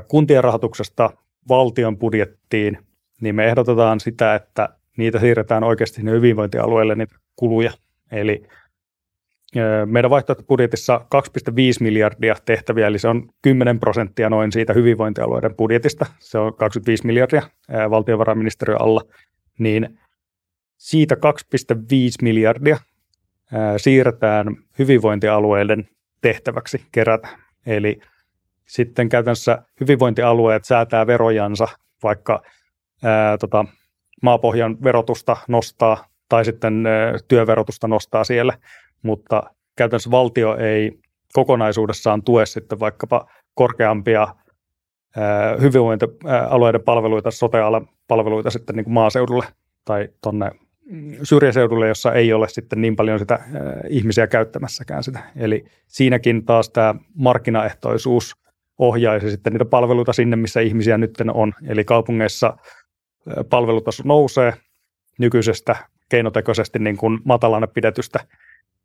kuntien rahoituksesta valtion budjettiin, niin me ehdotetaan sitä, että niitä siirretään oikeasti sinne hyvinvointialueille niitä kuluja. Eli meidän vaihtoehtobudjetissa 2,5 miljardia tehtäviä, eli se on 10 prosenttia noin siitä hyvinvointialueiden budjetista. Se on 25 miljardia valtiovarainministeriön alla. Niin siitä 2,5 miljardia siirretään hyvinvointialueiden tehtäväksi kerätä. Eli sitten käytännössä hyvinvointialueet säätää verojansa, vaikka ää, tota, maapohjan verotusta nostaa tai sitten ää, työverotusta nostaa siellä mutta käytännössä valtio ei kokonaisuudessaan tue sitten vaikkapa korkeampia hyvinvointialueiden palveluita, sote-alan palveluita sitten niin kuin maaseudulle tai tuonne syrjäseudulle, jossa ei ole sitten niin paljon sitä ihmisiä käyttämässäkään sitä. Eli siinäkin taas tämä markkinaehtoisuus ohjaisi sitten niitä palveluita sinne, missä ihmisiä nyt on. Eli kaupungeissa palvelutaso nousee nykyisestä keinotekoisesti niin kuin matalana pidetystä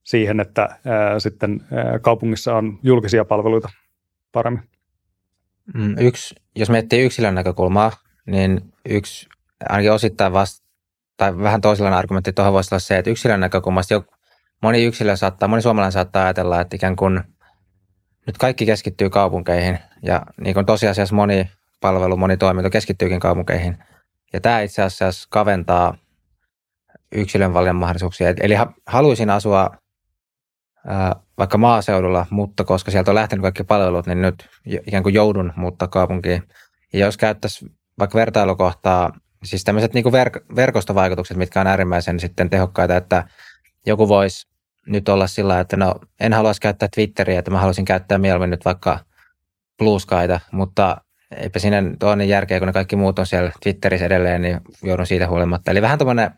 siihen, että ää, sitten ää, kaupungissa on julkisia palveluita paremmin. Mm, yksi, jos miettii yksilön näkökulmaa, niin yksi ainakin osittain vasta, tai vähän toisenlainen argumentti tuohon voisi olla se, että yksilön näkökulmasta jo, moni yksilö saattaa, moni suomalainen saattaa ajatella, että ikään kuin nyt kaikki keskittyy kaupunkeihin ja niin kuin tosiasiassa moni palvelu, moni toiminto keskittyykin kaupunkeihin. Ja tämä itse asiassa kaventaa yksilön valinnan mahdollisuuksia. Eli haluaisin asua vaikka maaseudulla, mutta koska sieltä on lähtenyt kaikki palvelut, niin nyt ikään kuin joudun muuttaa kaupunkiin. Ja jos käyttäisi vaikka vertailukohtaa, siis tämmöiset niin verk- verkostovaikutukset, mitkä on äärimmäisen sitten tehokkaita, että joku voisi nyt olla sillä, että no en haluaisi käyttää Twitteriä, että mä haluaisin käyttää mieluummin nyt vaikka Blueskyta, mutta eipä siinä ole niin järkeä, kun ne kaikki muut on siellä Twitterissä edelleen, niin joudun siitä huolimatta. Eli vähän tämmöinen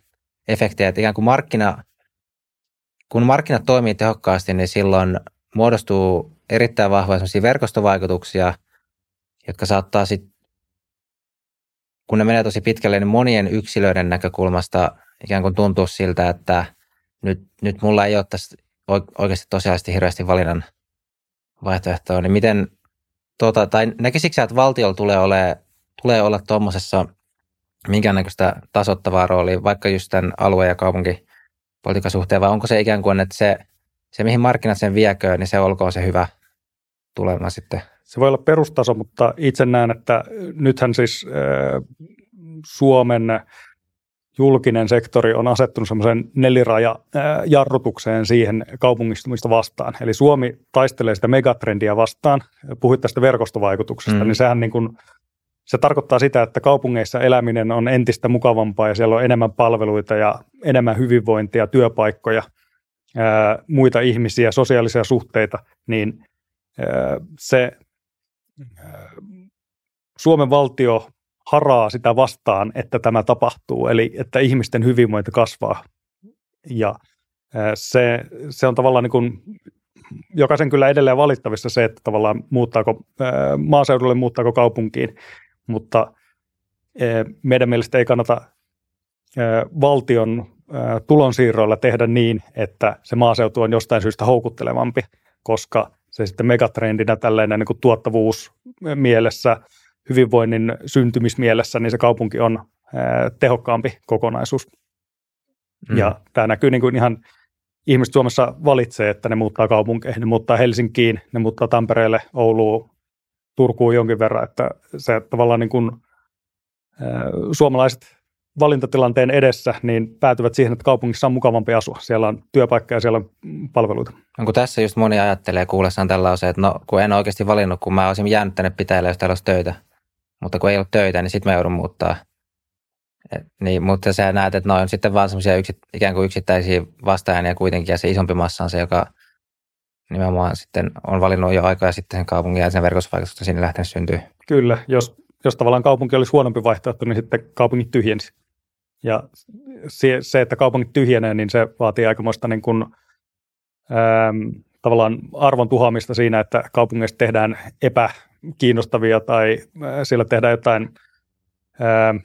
efekti, että ikään kuin markkina, kun markkinat toimii tehokkaasti, niin silloin muodostuu erittäin vahvoja verkostovaikutuksia, jotka saattaa sitten, kun ne menee tosi pitkälle, niin monien yksilöiden näkökulmasta ikään kuin tuntuu siltä, että nyt, nyt mulla ei ole tässä oikeasti tosiaalisesti hirveästi valinnan vaihtoehtoa, niin miten, tuota, tai näkisikö että valtiolla tulee, ole, tulee olla tuommoisessa minkäännäköistä tasottavaa roolia, vaikka just tämän alue- ja kaupunkipolitiikan suhteen, vai onko se ikään kuin, että se, se mihin markkinat sen vieköön, niin se olkoon se hyvä tulema sitten? Se voi olla perustaso, mutta itse näen, että nythän siis äh, Suomen julkinen sektori on asettunut semmoisen neliraja-jarrutukseen siihen kaupungistumista vastaan. Eli Suomi taistelee sitä megatrendiä vastaan. Puhuit tästä verkostovaikutuksesta, mm. niin sehän niin kuin, se tarkoittaa sitä, että kaupungeissa eläminen on entistä mukavampaa ja siellä on enemmän palveluita ja enemmän hyvinvointia, työpaikkoja, ää, muita ihmisiä, sosiaalisia suhteita, niin ää, se ää, Suomen valtio haraa sitä vastaan, että tämä tapahtuu, eli että ihmisten hyvinvointi kasvaa. Ja se, se on tavallaan niin kuin, jokaisen kyllä edelleen valittavissa se, että tavallaan muuttaako maaseudulle, muuttaako kaupunkiin, mutta meidän mielestä ei kannata valtion tulonsiirroilla tehdä niin, että se maaseutu on jostain syystä houkuttelevampi, koska se sitten megatrendinä tällainen niin kuin tuottavuus mielessä – hyvinvoinnin syntymismielessä, niin se kaupunki on tehokkaampi kokonaisuus. Mm. Ja tämä näkyy niin kuin ihan, ihmiset Suomessa valitsee, että ne muuttaa kaupunkeihin, ne muuttaa Helsinkiin, ne muuttaa Tampereelle, Ouluun, Turkuun jonkin verran, että se tavallaan niin kuin, suomalaiset valintatilanteen edessä, niin päätyvät siihen, että kaupungissa on mukavampi asua. Siellä on työpaikka ja siellä on palveluita. Onko tässä just moni ajattelee kuullessaan tällaisen, että no kun en oikeasti valinnut, kun mä olisin jäänyt tänne pitäjälle, jos täällä olisi töitä, mutta kun ei ole töitä, niin sitten mä joudun muuttaa. Et, niin, mutta sä näet, että noin on sitten vaan semmoisia yksit, ikään kuin yksittäisiä vastaajia kuitenkin, ja se isompi massa on se, joka nimenomaan sitten on valinnut jo aikaa sitten sen kaupungin ja sen verkosvaikutusta sinne lähtenyt syntyy. Kyllä, jos, jos tavallaan kaupunki olisi huonompi vaihtoehto, niin sitten kaupungit tyhjensi. Ja se, se, että kaupungit tyhjenee, niin se vaatii aikamoista niin kuin, ähm, tavallaan arvon tuhoamista siinä, että kaupungeista tehdään epä, kiinnostavia tai siellä tehdään jotain, ää,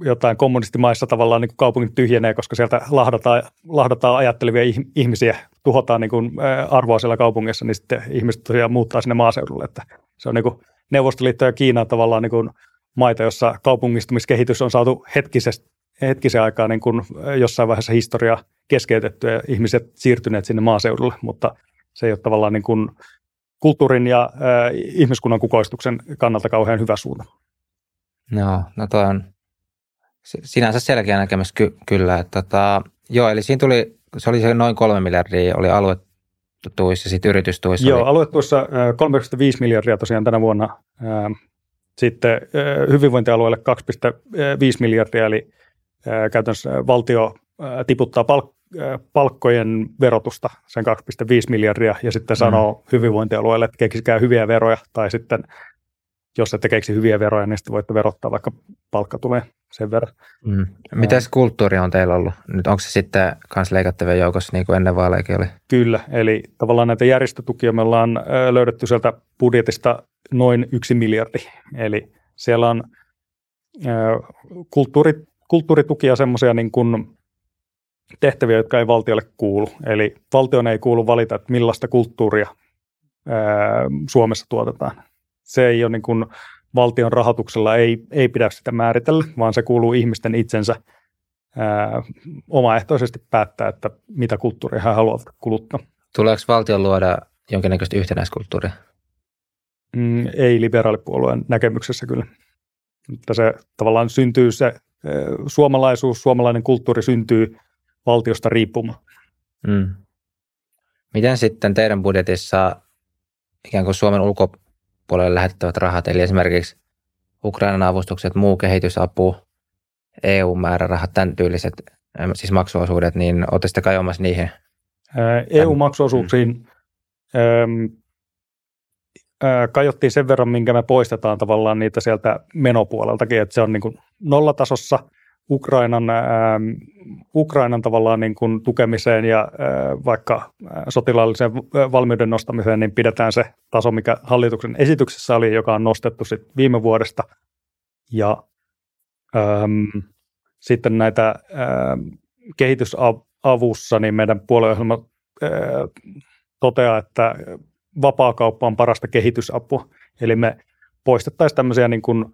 jotain kommunistimaissa tavallaan niin kuin kaupungit tyhjenee, koska sieltä lahdataan, lahdataan ajattelevia ihmisiä, tuhotaan niin kuin arvoa siellä kaupungissa, niin sitten ihmiset tosiaan muuttaa sinne maaseudulle. Että se on niin kuin Neuvostoliitto ja Kiina tavallaan niin kuin maita, jossa kaupungistumiskehitys on saatu hetkisesti hetkisen aikaa niin kuin jossain vaiheessa historiaa keskeytetty ja ihmiset siirtyneet sinne maaseudulle, mutta se ei ole tavallaan niin kuin kulttuurin ja äh, ihmiskunnan kukoistuksen kannalta kauhean hyvä suunta. No, no toi on sinänsä selkeä näkemys ky- kyllä. Että, tota, joo, eli siinä tuli, se oli se noin kolme miljardia, oli aluetuissa ja sitten yritystuissa. Joo, oli... aluetuissa äh, 3,5 miljardia tosiaan tänä vuonna. Äh, sitten äh, hyvinvointialueelle 2,5 miljardia, eli äh, käytännössä valtio äh, tiputtaa palk- palkkojen verotusta, sen 2,5 miljardia, ja sitten mm. sanoo hyvinvointialueelle, että keksikää hyviä veroja, tai sitten jos ette keksi hyviä veroja, niin sitten voitte verottaa, vaikka palkka tulee sen verran. Mm. Mitäs kulttuuri on teillä ollut? Nyt onko se sitten kans leikattavia joukossa, niin kuin ennen vaaleakin oli? Kyllä, eli tavallaan näitä järjestötukia me ollaan löydetty sieltä budjetista noin yksi miljardi. Eli siellä on kulttuuri, kulttuuritukia semmoisia niin kuin tehtäviä, jotka ei valtiolle kuulu. Eli valtion ei kuulu valita, että millaista kulttuuria ää, Suomessa tuotetaan. Se ei ole niin kuin, valtion rahoituksella ei, ei pidä sitä määritellä, vaan se kuuluu ihmisten itsensä ää, omaehtoisesti päättää, että mitä kulttuuria he haluavat kuluttaa. Tuleeko valtion luoda jonkinnäköistä yhtenäiskulttuuria? Mm, ei liberaalipuolueen näkemyksessä kyllä. Mutta se tavallaan syntyy se suomalaisuus, suomalainen kulttuuri syntyy valtiosta riippumaan. Mm. Miten sitten teidän budjetissa ikään kuin Suomen ulkopuolelle lähetettävät rahat, eli esimerkiksi Ukrainan avustukset, muu kehitysapu, EU-määrärahat, tämän tyyliset, siis maksuosuudet, niin olette sitten kajoamassa niihin? EU-maksuosuuksiin mm. kajottiin sen verran, minkä me poistetaan tavallaan niitä sieltä menopuoleltakin, että se on niin kuin nollatasossa – Ukrainan, äh, Ukrainan tavallaan niin kuin tukemiseen ja äh, vaikka äh, sotilaalliseen valmiuden nostamiseen, niin pidetään se taso, mikä hallituksen esityksessä oli, joka on nostettu sit viime vuodesta. Ja ähm, sitten näitä ähm, kehitysavussa, niin meidän puolueohjelma äh, toteaa, että vapaakauppa on parasta kehitysapua. Eli me poistettaisiin tämmöisiä niin kuin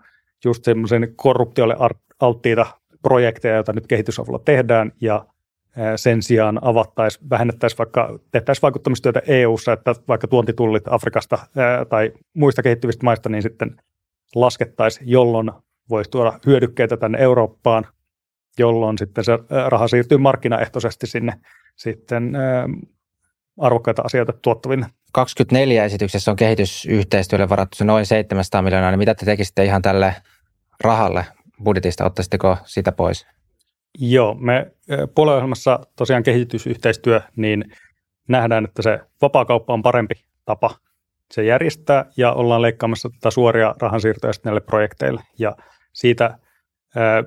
just semmoisen korruptiolle alttiita projekteja, joita nyt kehitysavulla tehdään, ja sen sijaan avattaisiin, vähennettäisiin vaikka, tehtäisiin vaikuttamistyötä EU-ssa, että vaikka tuontitullit Afrikasta tai muista kehittyvistä maista, niin sitten laskettaisiin, jolloin voisi tuoda hyödykkeitä tänne Eurooppaan, jolloin sitten se raha siirtyy markkinaehtoisesti sinne sitten arvokkaita asioita tuottaville. 24 esityksessä on kehitysyhteistyölle varattu se noin 700 miljoonaa, niin mitä te tekisitte ihan tälle rahalle budjetista, ottaisitteko sitä pois? Joo, me puolueohjelmassa tosiaan kehitysyhteistyö, niin nähdään, että se vapaakauppa on parempi tapa se järjestää ja ollaan leikkaamassa tätä suoria rahansiirtoja näille projekteille. Ja siitä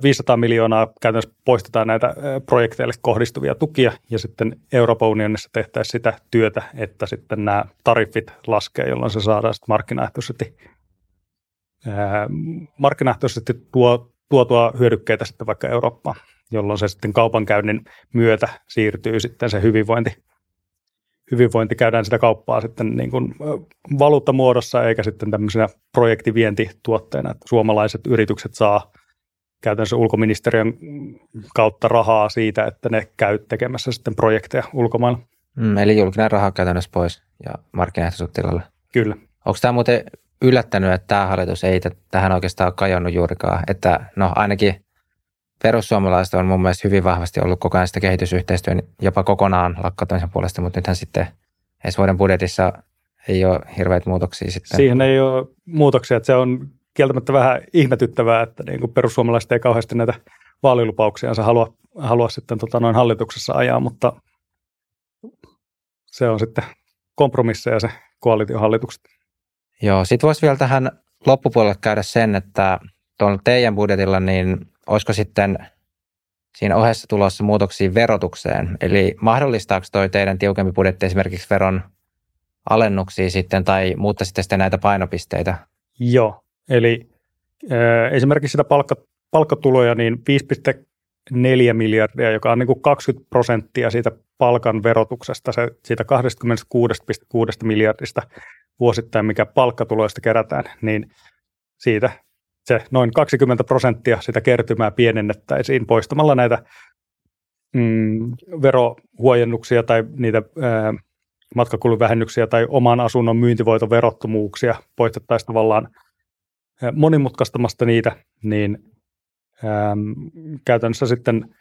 500 miljoonaa käytännössä poistetaan näitä projekteille kohdistuvia tukia ja sitten Euroopan unionissa tehtäisiin sitä työtä, että sitten nämä tariffit laskee, jolloin se saadaan sitten markkinaehtoisesti, markkinaehtoisesti tuo, tuotua hyödykkeitä sitten vaikka Eurooppaan, jolloin se sitten kaupankäynnin myötä siirtyy sitten se hyvinvointi. Hyvinvointi käydään sitä kauppaa sitten niin kuin valuuttamuodossa eikä sitten tämmöisenä projektivientituotteena, että suomalaiset yritykset saa käytännössä ulkoministeriön kautta rahaa siitä, että ne käy tekemässä sitten projekteja ulkomailla. Mm, eli julkinen raha käytännössä pois ja markkinaehtoisuus tilalle. Kyllä. Onko tämä muuten yllättänyt, että tämä hallitus ei tähän oikeastaan kajonnut juurikaan. Että no ainakin perussuomalaiset on mun mielestä hyvin vahvasti ollut koko ajan sitä kehitysyhteistyön jopa kokonaan lakkauttamisen puolesta, mutta nythän sitten ensi vuoden budjetissa ei ole hirveitä muutoksia sitten. Siihen ei ole muutoksia, että se on kieltämättä vähän ihmetyttävää, että niin kuin perussuomalaiset ei kauheasti näitä vaalilupauksia halua, halua sitten tota noin hallituksessa ajaa, mutta se on sitten kompromisseja se koalitiohallitukset. Joo, sitten voisi vielä tähän loppupuolelle käydä sen, että tuolla teidän budjetilla, niin olisiko sitten siinä ohessa tulossa muutoksia verotukseen? Eli mahdollistaako toi teidän tiukempi budjetti esimerkiksi veron alennuksia sitten tai muuttaisitte sitten näitä painopisteitä? Joo, eli äh, esimerkiksi sitä palkka, palkkatuloja niin 5,4 miljardia, joka on niin kuin 20 prosenttia siitä palkan verotuksesta, se, siitä 26,6 miljardista vuosittain, mikä palkkatuloista kerätään, niin siitä se noin 20 prosenttia sitä kertymää pienennettäisiin poistamalla näitä mm, verohuojennuksia tai niitä ää, matkakuluvähennyksiä tai oman asunnon myyntivoiton verottomuuksia poistettaisiin tavallaan monimutkaistamasta niitä, niin ää, käytännössä sitten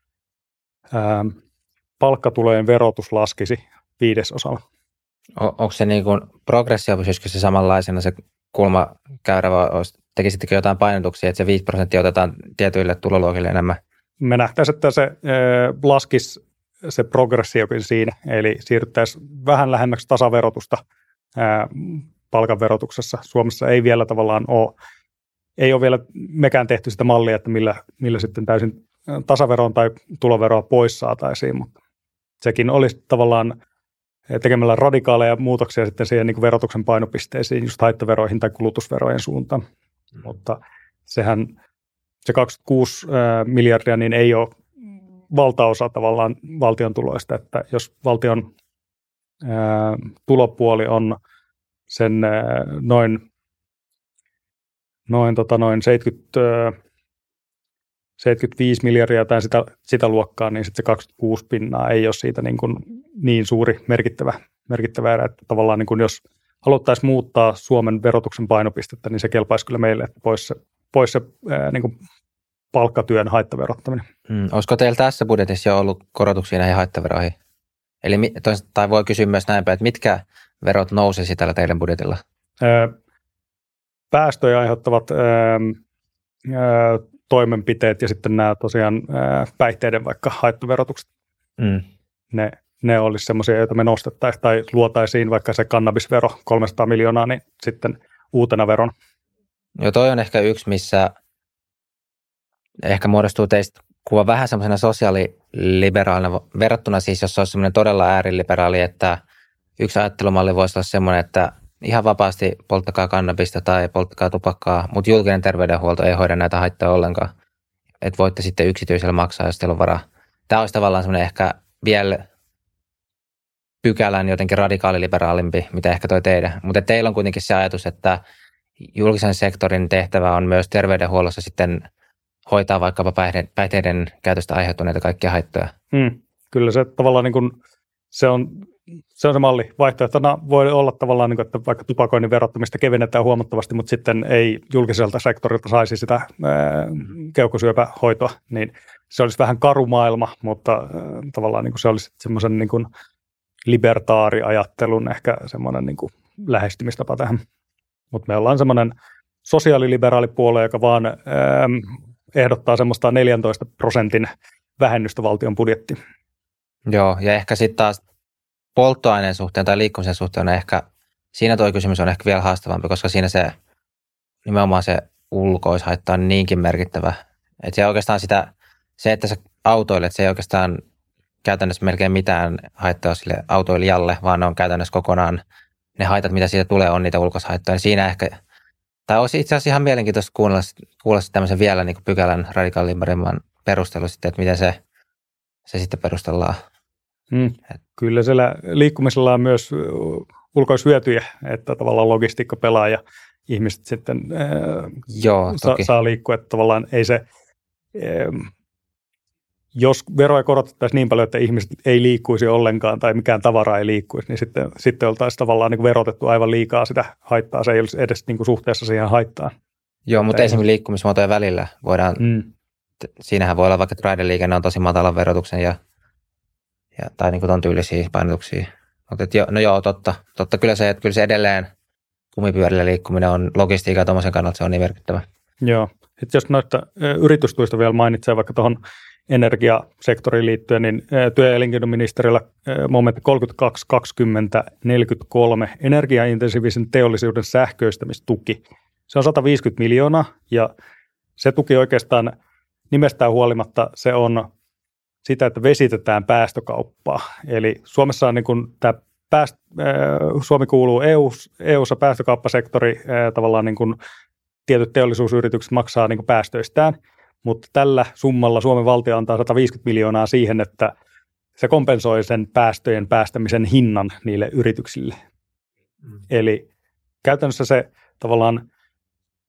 ää, palkkatulojen verotus laskisi viidesosalla. On, onko se niin kuin progressio, pysyisikö se samanlaisena se kulmakäyrä, vai tekisittekö jotain painotuksia, että se 5 prosenttia otetaan tietyille tuloluokille enemmän? Me nähtäisiin, että se äh, laskisi se progressiokin siinä, eli siirryttäisiin vähän lähemmäksi tasaverotusta äh, palkanverotuksessa. Suomessa ei vielä tavallaan ole, ei ole vielä mekään tehty sitä mallia, että millä, millä sitten täysin tasaveroon tai tuloveroa pois saataisiin, mutta sekin olisi tavallaan tekemällä radikaaleja muutoksia sitten siihen niin verotuksen painopisteisiin, just haittaveroihin tai kulutusverojen suuntaan. Mm. Mutta sehän, se 26 miljardia, niin ei ole valtaosa tavallaan valtion tuloista, että jos valtion ää, tulopuoli on sen ää, noin, noin, tota, noin 70, ää, 75 miljardia tai sitä, sitä luokkaa, niin sitten se 26 pinnaa ei ole siitä niin, kuin niin suuri merkittävä, merkittävä erä, että tavallaan niin kuin jos haluttaisiin muuttaa Suomen verotuksen painopistettä, niin se kelpaisi kyllä meille, että pois se, pois se ää, niin kuin palkkatyön haittaverottaminen. Mm, olisiko teillä tässä budjetissa jo ollut korotuksia näihin haittaveroihin? Eli, tai voi kysyä myös näinpä, että mitkä verot nousisi tällä teidän budjetilla? Päästöjä aiheuttavat toimenpiteet ja sitten nämä tosiaan päihteiden vaikka haittaverotukset. Mm. Ne, ne olisi semmoisia, joita me nostettaisiin tai luotaisiin vaikka se kannabisvero 300 miljoonaa, niin sitten uutena veron. Joo, toi on ehkä yksi, missä ehkä muodostuu teistä kuva vähän semmoisena sosiaaliliberaalina verrattuna siis, jos olisi semmoinen todella ääriliberaali, että yksi ajattelumalli voisi olla semmoinen, että ihan vapaasti polttakaa kannabista tai polttakaa tupakkaa, mutta julkinen terveydenhuolto ei hoida näitä haittoja ollenkaan. Että voitte sitten yksityisellä maksaa, jos teillä on varaa. Tämä olisi tavallaan semmoinen ehkä vielä pykälän jotenkin radikaaliliberaalimpi, mitä ehkä toi teidän. Mutta teillä on kuitenkin se ajatus, että julkisen sektorin tehtävä on myös terveydenhuollossa sitten hoitaa vaikkapa päihteiden käytöstä aiheutuneita kaikkia haittoja. Hmm. Kyllä se tavallaan niin kuin, se on se on se malli. Vaihtoehtona voi olla tavallaan, niin kuin, että vaikka tupakoinnin verottamista kevennetään huomattavasti, mutta sitten ei julkiselta sektorilta saisi sitä ää, keuhkosyöpähoitoa, niin se olisi vähän karu maailma, mutta ää, tavallaan niin kuin se olisi semmoisen niin kuin libertaariajattelun ehkä semmoinen niin kuin lähestymistapa tähän. Mutta me ollaan semmoinen sosiaaliliberaali puolue, joka vaan ää, ehdottaa semmoista 14 prosentin vähennystä valtion budjettiin. Joo, ja ehkä sitten taas polttoaineen suhteen tai liikkumisen suhteen on ehkä, siinä tuo kysymys on ehkä vielä haastavampi, koska siinä se nimenomaan se ulkoishaitta on niinkin merkittävä. Että se oikeastaan sitä, se, että sä autoilet, se ei oikeastaan käytännössä melkein mitään haittaa sille autoilijalle, vaan ne on käytännössä kokonaan ne haitat, mitä siitä tulee, on niitä ulkoishaittoja. Siinä ehkä, tai olisi itse asiassa ihan mielenkiintoista kuulla, kuulla tämmöisen vielä niin pykälän radikaalilimmarimman perustelu sitten, että miten se, se sitten perustellaan. Mm. Kyllä siellä liikkumisella on myös ulkoishyötyjä, että tavallaan logistiikka pelaa ja ihmiset sitten ää, Joo, sa- saa liikkua, että tavallaan ei se, ää, jos veroja korotettaisiin niin paljon, että ihmiset ei liikkuisi ollenkaan tai mikään tavara ei liikkuisi, niin sitten, sitten oltaisiin tavallaan niin verotettu aivan liikaa sitä haittaa. Se ei olisi edes niin kuin suhteessa siihen haittaan. Joo, mutta esimerkiksi liikkumismuotojen välillä voidaan, mm. siinähän voi olla vaikka että raideliikenne on tosi matalan verotuksen ja ja, tai niin kuin ton tyylisiä painotuksia. Mutta jo, no joo, totta. Totta kyllä se, että kyllä se edelleen kumipyörillä liikkuminen on logistiikka tuommoisen kannalta se on niin merkittävä. Joo. Sitten jos noista yritystuista vielä mainitsee vaikka tuohon energiasektoriin liittyen, niin työ- ja elinkeinoministeriöllä momentti 32, 20, 43 energiaintensiivisen teollisuuden sähköistämistuki. Se on 150 miljoonaa ja se tuki oikeastaan nimestään huolimatta se on sitä, että vesitetään päästökauppaa. Eli Suomessa on niin kuin tämä pääst, Suomi kuuluu EU, EU-ssa päästökauppasektori, tavallaan niin kuin tietyt teollisuusyritykset maksaa niin kuin päästöistään, mutta tällä summalla Suomen valtio antaa 150 miljoonaa siihen, että se kompensoi sen päästöjen päästämisen hinnan niille yrityksille. Mm. Eli käytännössä se tavallaan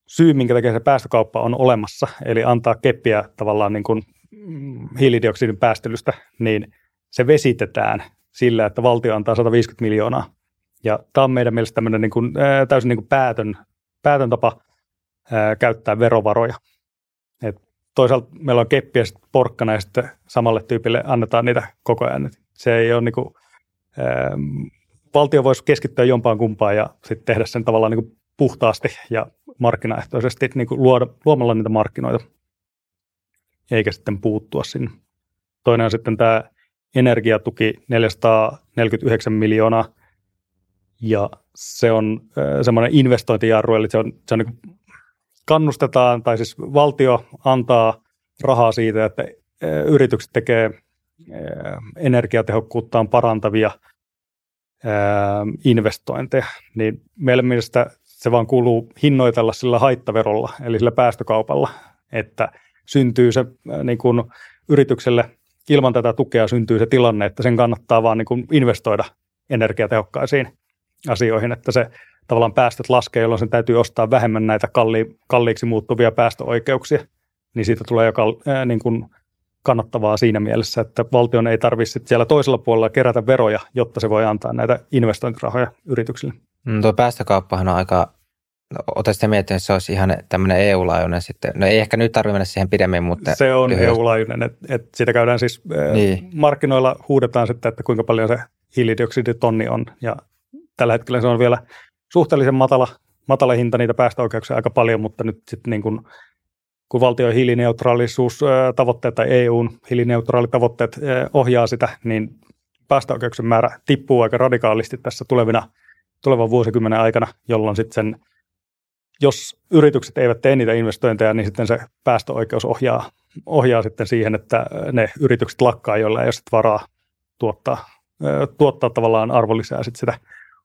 syy, minkä takia se päästökauppa on olemassa, eli antaa keppiä tavallaan niin kuin hiilidioksidin päästelystä, niin se vesitetään sillä, että valtio antaa 150 miljoonaa. Ja tämä on meidän mielestä tämmöinen niin kuin, täysin niin kuin päätön, päätön tapa ää, käyttää verovaroja. Et toisaalta meillä on keppiä sitten porkkana ja sitten samalle tyypille annetaan niitä koko ajan. Se ei ole niin kuin, ää, valtio voisi keskittyä jompaan kumpaan ja sitten tehdä sen tavallaan niin kuin puhtaasti ja markkinaehtoisesti niin kuin luoda, luomalla niitä markkinoita eikä sitten puuttua sinne. Toinen on sitten tämä energiatuki 449 miljoonaa, ja se on semmoinen investointijarru, eli se on, se on niin kannustetaan, tai siis valtio antaa rahaa siitä, että yritykset tekee energiatehokkuuttaan parantavia investointeja, niin meidän mielestä se vaan kuuluu hinnoitella sillä haittaverolla, eli sillä päästökaupalla, että – syntyy se äh, niin kuin yritykselle ilman tätä tukea syntyy se tilanne, että sen kannattaa vaan niin kuin investoida energiatehokkaisiin asioihin, että se tavallaan päästöt laskee, jolloin sen täytyy ostaa vähemmän näitä kalli, kalliiksi muuttuvia päästöoikeuksia, niin siitä tulee joka ää, niin kuin kannattavaa siinä mielessä, että valtion ei tarvitse siellä toisella puolella kerätä veroja, jotta se voi antaa näitä investointirahoja yrityksille. Mm, tuo päästökauppahan on aika Oletko miettinyt, että se olisi ihan tämmöinen EU-laajuinen sitten? No ei ehkä nyt tarvitse mennä siihen pidemmin, mutta... Se on lyhyesti. EU-laajuinen, että et sitä käydään siis niin. markkinoilla huudetaan sitten, että kuinka paljon se hiilidioksiditonni on ja tällä hetkellä se on vielä suhteellisen matala, matala hinta niitä päästöoikeuksia aika paljon, mutta nyt sitten niin kuin, kun valtion hiilineutraalisuustavoitteet tai EUn hiilineutraalitavoitteet ohjaa sitä, niin päästöoikeuksien määrä tippuu aika radikaalisti tässä tulevina, tulevan vuosikymmenen aikana, jolloin sitten sen, jos yritykset eivät tee niitä investointeja, niin sitten se päästöoikeus ohjaa, ohjaa sitten siihen, että ne yritykset lakkaa, joilla ei ole sitten varaa tuottaa, tuottaa tavallaan arvonlisää sitten sitä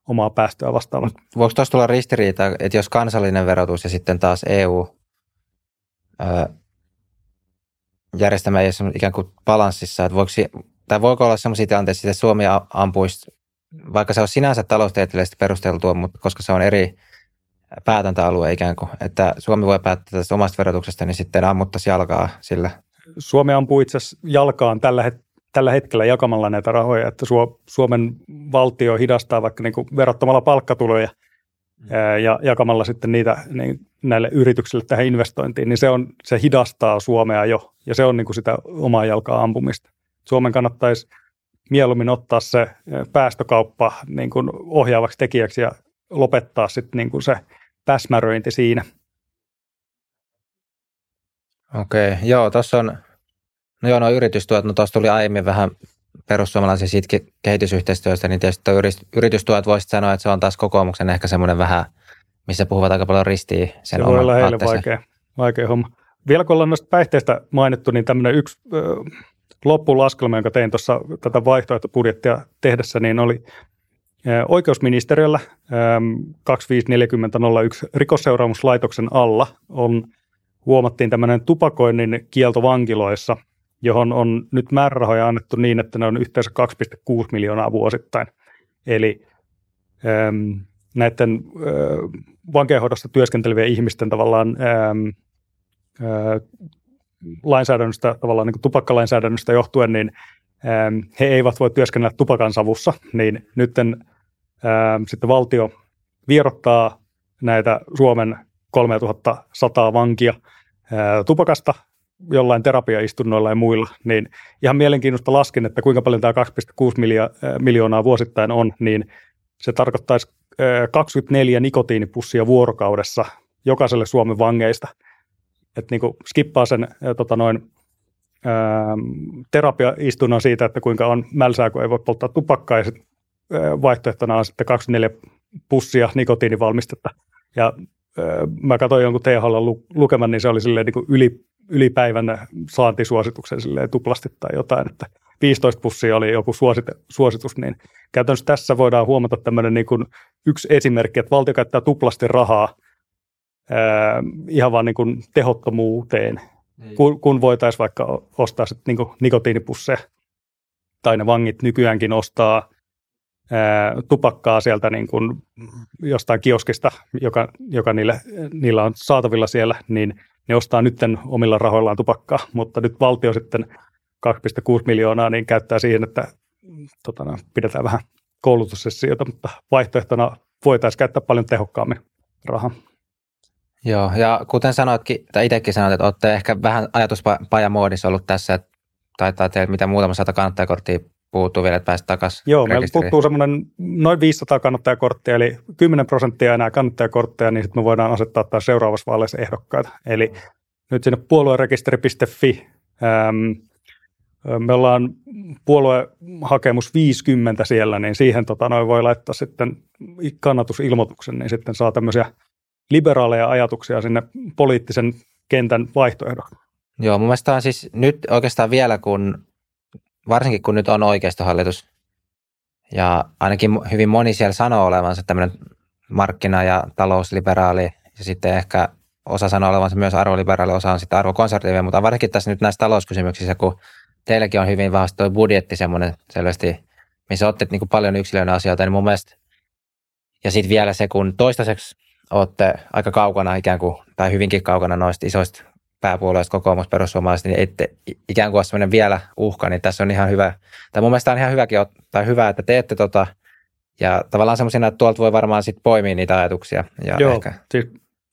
omaa päästöä vastaavaa. Voiko tuossa tulla ristiriita, että jos kansallinen verotus ja sitten taas EU järjestelmä ei ole ikään kuin balanssissa, että voiko, tai voiko olla sellaisia tilanteita, että Suomi ampuisi, vaikka se on sinänsä taloustieteellisesti perusteltua, mutta koska se on eri päätäntäalue ikään kuin, että Suomi voi päättää tästä omasta verotuksesta, niin sitten ammuttaisi jalkaa sillä. Suomi ampuu itse asiassa jalkaan tällä, het- tällä hetkellä jakamalla näitä rahoja, että Suomen valtio hidastaa vaikka niin kuin verottamalla palkkatuloja mm. ja jakamalla sitten niitä niin näille yrityksille tähän investointiin, niin se, on, se hidastaa Suomea jo, ja se on niin kuin sitä omaa jalkaa ampumista. Suomen kannattaisi mieluummin ottaa se päästökauppa niin kuin ohjaavaksi tekijäksi ja lopettaa sitten niin kuin se täsmäröinti siinä. Okei, joo, tuossa on, no joo, no yritystuet, no tuossa tuli aiemmin vähän perussuomalaisia siitä kehitysyhteistyöstä, niin tietysti yritystuet voisi sanoa, että se on taas kokoomuksen ehkä semmoinen vähän, missä puhuvat aika paljon ristiin sen Se voi olla heille vaikea, vaikea homma. Vielä kun ollaan noista päihteistä mainittu, niin tämmöinen yksi loppulaskelma, jonka tein tuossa tätä vaihtoehtobudjettia tehdessä, niin oli oikeusministeriöllä 254001 rikosseuraamuslaitoksen alla on, huomattiin tämmöinen tupakoinnin kielto vankiloissa, johon on nyt määrärahoja annettu niin, että ne on yhteensä 2,6 miljoonaa vuosittain. Eli näiden vankeenhoidossa työskentelevien ihmisten tavallaan lainsäädännöstä, tavallaan niin tupakkalainsäädännöstä johtuen, niin he eivät voi työskennellä tupakan savussa, niin nyt sitten valtio vierottaa näitä Suomen 3100 vankia tupakasta jollain terapiaistunnoilla ja muilla, niin ihan mielenkiintoista lasken, että kuinka paljon tämä 2,6 miljoonaa vuosittain on, niin se tarkoittaisi 24 nikotiinipussia vuorokaudessa jokaiselle Suomen vangeista – että niin kuin skippaa sen tota noin, ää, terapiaistunnon siitä, että kuinka on mälsää, kun ei voi polttaa tupakkaa, ja sit, ää, vaihtoehtona on sitten 24 pussia nikotiinivalmistetta. Ja ää, mä katsoin jonkun THL lukeman, niin se oli silleen niin kuin yli, ylipäivän saantisuosituksen silleen tuplasti tai jotain, että 15 pussia oli joku suosite, suositus, niin käytännössä tässä voidaan huomata tämmöinen niin kuin yksi esimerkki, että valtio käyttää tuplasti rahaa ää, ihan vaan niin kuin tehottomuuteen, kun, kun voitaisiin vaikka ostaa sit niin kuin nikotiinipusseja. Tai ne vangit nykyäänkin ostaa tupakkaa sieltä niin kuin jostain kioskista, joka, joka niille, niillä on saatavilla siellä, niin ne ostaa nytten omilla rahoillaan tupakkaa, mutta nyt valtio sitten 2,6 miljoonaa niin käyttää siihen, että tota, no, pidetään vähän koulutussessioita, mutta vaihtoehtona voitaisiin käyttää paljon tehokkaammin rahaa. Joo, ja kuten sanoitkin, tai itsekin sanoit, että olette ehkä vähän ajatuspajamoodissa ollut tässä, että taitaa teille mitä muutama sata kannattajakorttia puuttuu vielä, että pääsit takaisin Joo, meillä puuttuu semmoinen noin 500 kannattajakorttia, eli 10 prosenttia enää kannattajakortteja, niin sitten me voidaan asettaa taas seuraavassa vaaleissa ehdokkaita. Eli nyt sinne puoluerekisteri.fi, ähm, me ollaan puoluehakemus 50 siellä, niin siihen tota, noin voi laittaa sitten kannatusilmoituksen, niin sitten saa tämmöisiä liberaaleja ajatuksia sinne poliittisen kentän vaihtoehdon. Joo, mun mielestä on siis nyt oikeastaan vielä, kun varsinkin kun nyt on oikeistohallitus, ja ainakin hyvin moni siellä sanoo olevansa tämmöinen markkina- ja talousliberaali, ja sitten ehkä osa sanoo olevansa myös arvoliberaali, osa on sitten arvokonservatiivinen, mutta varsinkin tässä nyt näissä talouskysymyksissä, kun teilläkin on hyvin vahvasti tuo budjetti semmoinen selvästi, missä olette niin paljon yksilöiden asioita, niin mun mielestä, ja sitten vielä se, kun toistaiseksi olette aika kaukana ikään kuin, tai hyvinkin kaukana noista isoista pääpuolueista, kokoomus, perussuomalaiset, niin ette ikään kuin sellainen vielä uhka, niin tässä on ihan hyvä, tai mun mielestä on ihan hyväkin, tai hyvä, että teette tota, Ja tavallaan semmoisena, että tuolta voi varmaan sitten poimia niitä ajatuksia. Ja Joo, ehkä, siis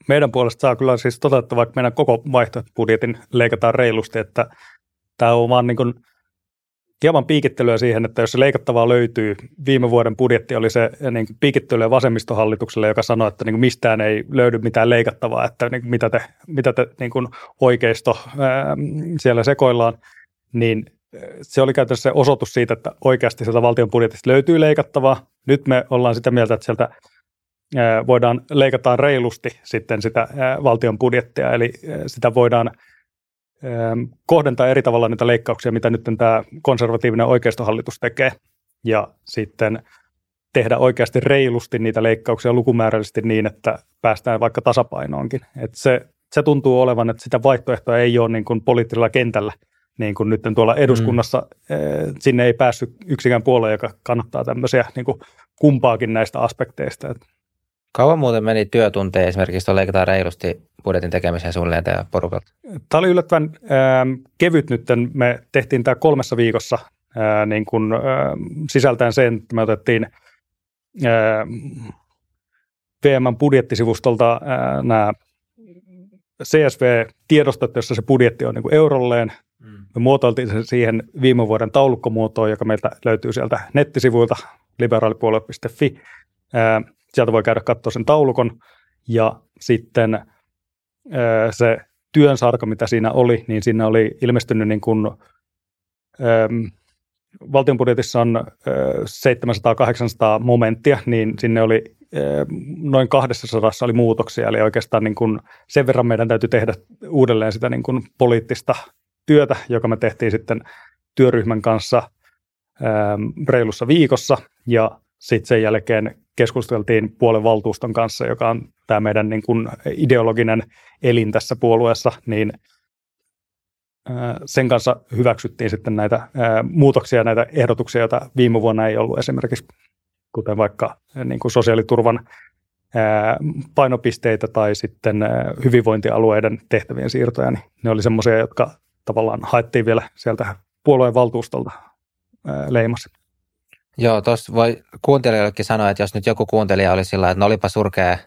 meidän puolesta saa kyllä siis toteuttaa, vaikka meidän koko vaihtoehtobudjetin leikataan reilusti, että tämä on vaan niin kuin hieman piikittelyä siihen, että jos se leikattavaa löytyy, viime vuoden budjetti oli se niin kuin piikittelyä vasemmistohallitukselle, joka sanoi, että niin kuin mistään ei löydy mitään leikattavaa, että niin kuin mitä te, mitä te niin kuin oikeisto ää, siellä sekoillaan, niin se oli käytännössä se osoitus siitä, että oikeasti sieltä valtion budjetista löytyy leikattavaa. Nyt me ollaan sitä mieltä, että sieltä voidaan leikataan reilusti sitten sitä valtion budjettia, eli sitä voidaan kohdentaa eri tavalla niitä leikkauksia, mitä nyt tämä konservatiivinen oikeistohallitus tekee, ja sitten tehdä oikeasti reilusti niitä leikkauksia lukumäärällisesti niin, että päästään vaikka tasapainoonkin. Et se, se tuntuu olevan, että sitä vaihtoehtoa ei ole niin kuin poliittisella kentällä, niin kuin nyt tuolla eduskunnassa, mm. sinne ei päässyt yksikään puolue, joka kannattaa tämmöisiä niin kuin kumpaakin näistä aspekteista. Kauan muuten meni työtunteja esimerkiksi, tuolla leikataan reilusti budjetin tekemiseen suunnilleen teidän porukalta? Tämä oli yllättävän äh, kevyt nyt. Me tehtiin tämä kolmessa viikossa äh, niin kuin, äh, sisältäen sen, että me otettiin äh, VMn budjettisivustolta äh, nämä CSV-tiedostot, jossa se budjetti on niin kuin eurolleen. Mm. Me muotoiltiin sen siihen viime vuoden taulukkomuotoon, joka meiltä löytyy sieltä nettisivuilta liberaalipuolue.fi. sieltä voi käydä katsoa sen taulukon. Ja sitten se työnsarka, mitä siinä oli, niin siinä oli ilmestynyt niin kuin, valtion budjetissa on 700-800 momenttia, niin sinne oli noin 200 oli muutoksia, eli oikeastaan niin kuin sen verran meidän täytyy tehdä uudelleen sitä niin kuin poliittista työtä, joka me tehtiin sitten työryhmän kanssa reilussa viikossa, ja sitten sen jälkeen keskusteltiin puolen valtuuston kanssa, joka on tämä meidän niin kuin ideologinen elin tässä puolueessa, niin sen kanssa hyväksyttiin sitten näitä muutoksia, näitä ehdotuksia, joita viime vuonna ei ollut esimerkiksi, kuten vaikka niin kuin sosiaaliturvan painopisteitä tai sitten hyvinvointialueiden tehtävien siirtoja, niin ne oli semmoisia, jotka tavallaan haettiin vielä sieltä puolueen valtuustolta leimasi. Joo, tuossa voi kuuntelijoillekin sanoa, että jos nyt joku kuuntelija oli sillä että no olipa surkea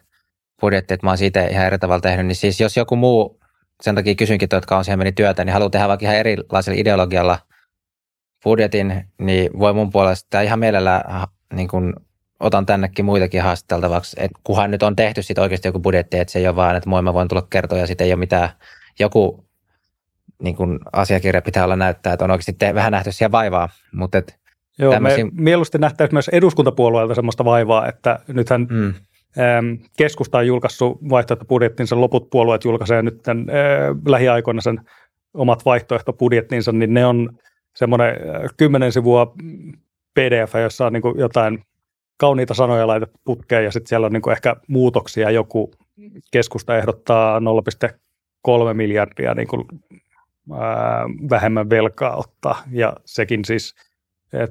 budjetti, että mä oon siitä ihan eri tavalla tehnyt, niin siis jos joku muu, sen takia kysynkin, jotka on siihen meni työtä, niin haluaa tehdä vaikka ihan erilaisella ideologialla budjetin, niin voi mun puolesta ihan mielellä niin kun otan tännekin muitakin haastateltavaksi, että kunhan nyt on tehty sitten oikeasti joku budjetti, että se ei ole vaan, että moi mä voin tulla kertoa ja sitten ei ole mitään, joku niin kun asiakirja pitää olla näyttää, että on oikeasti te, vähän nähty siellä vaivaa, mutta et, Joo, tämmöisiä... me mieluusti nähtäisiin myös eduskuntapuolueelta sellaista vaivaa, että nythän mm. Ähm, keskusta on julkaissut vaihtoehtobudjettinsa, loput puolueet julkaisee nyt tämän, äh, lähiaikoina sen omat vaihtoehtobudjettinsa, niin ne on semmoinen äh, kymmenen sivua pdf, jossa on niin kuin jotain kauniita sanoja laitettu putkeen ja sitten siellä on niin kuin ehkä muutoksia. Joku keskusta ehdottaa 0,3 miljardia niin kuin, ää, äh, vähemmän velkaa ottaa ja sekin siis –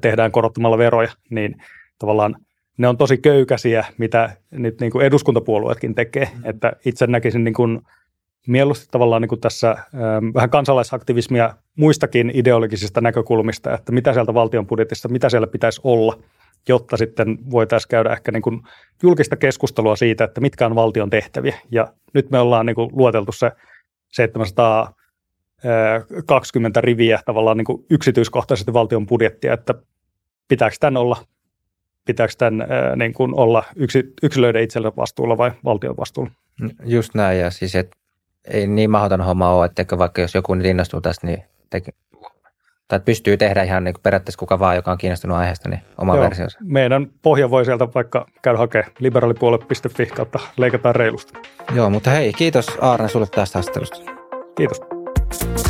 tehdään korottamalla veroja, niin tavallaan ne on tosi köykäisiä, mitä nyt niin kuin eduskuntapuolueetkin tekee. Mm. Että itse näkisin niin kuin mieluusti tavallaan niin kuin tässä ähm, vähän kansalaisaktivismia muistakin ideologisista näkökulmista, että mitä sieltä valtion budjetissa, mitä siellä pitäisi olla, jotta sitten voitaisiin käydä ehkä niin kuin julkista keskustelua siitä, että mitkä on valtion tehtäviä. Ja nyt me ollaan niin kuin luoteltu se 700 20 riviä tavallaan niin kuin yksityiskohtaisesti valtion budjettia, että pitääkö tämän olla, pitääkö tämän niin kuin olla yksi, yksilöiden itsellä vastuulla vai valtion vastuulla. Just näin, ja siis et, ei niin mahdoton homma ole, että vaikka jos joku nyt innostuu tästä, niin teke, tai pystyy tehdä ihan niin kuin periaatteessa kuka vaan, joka on kiinnostunut aiheesta, niin oma Joo, versionsa. Meidän pohja voi sieltä vaikka käydä hakemaan liberaalipuolue.fi kautta leikataan reilusti. Joo, mutta hei, kiitos Aarne sulle tästä haastattelusta. Kiitos. you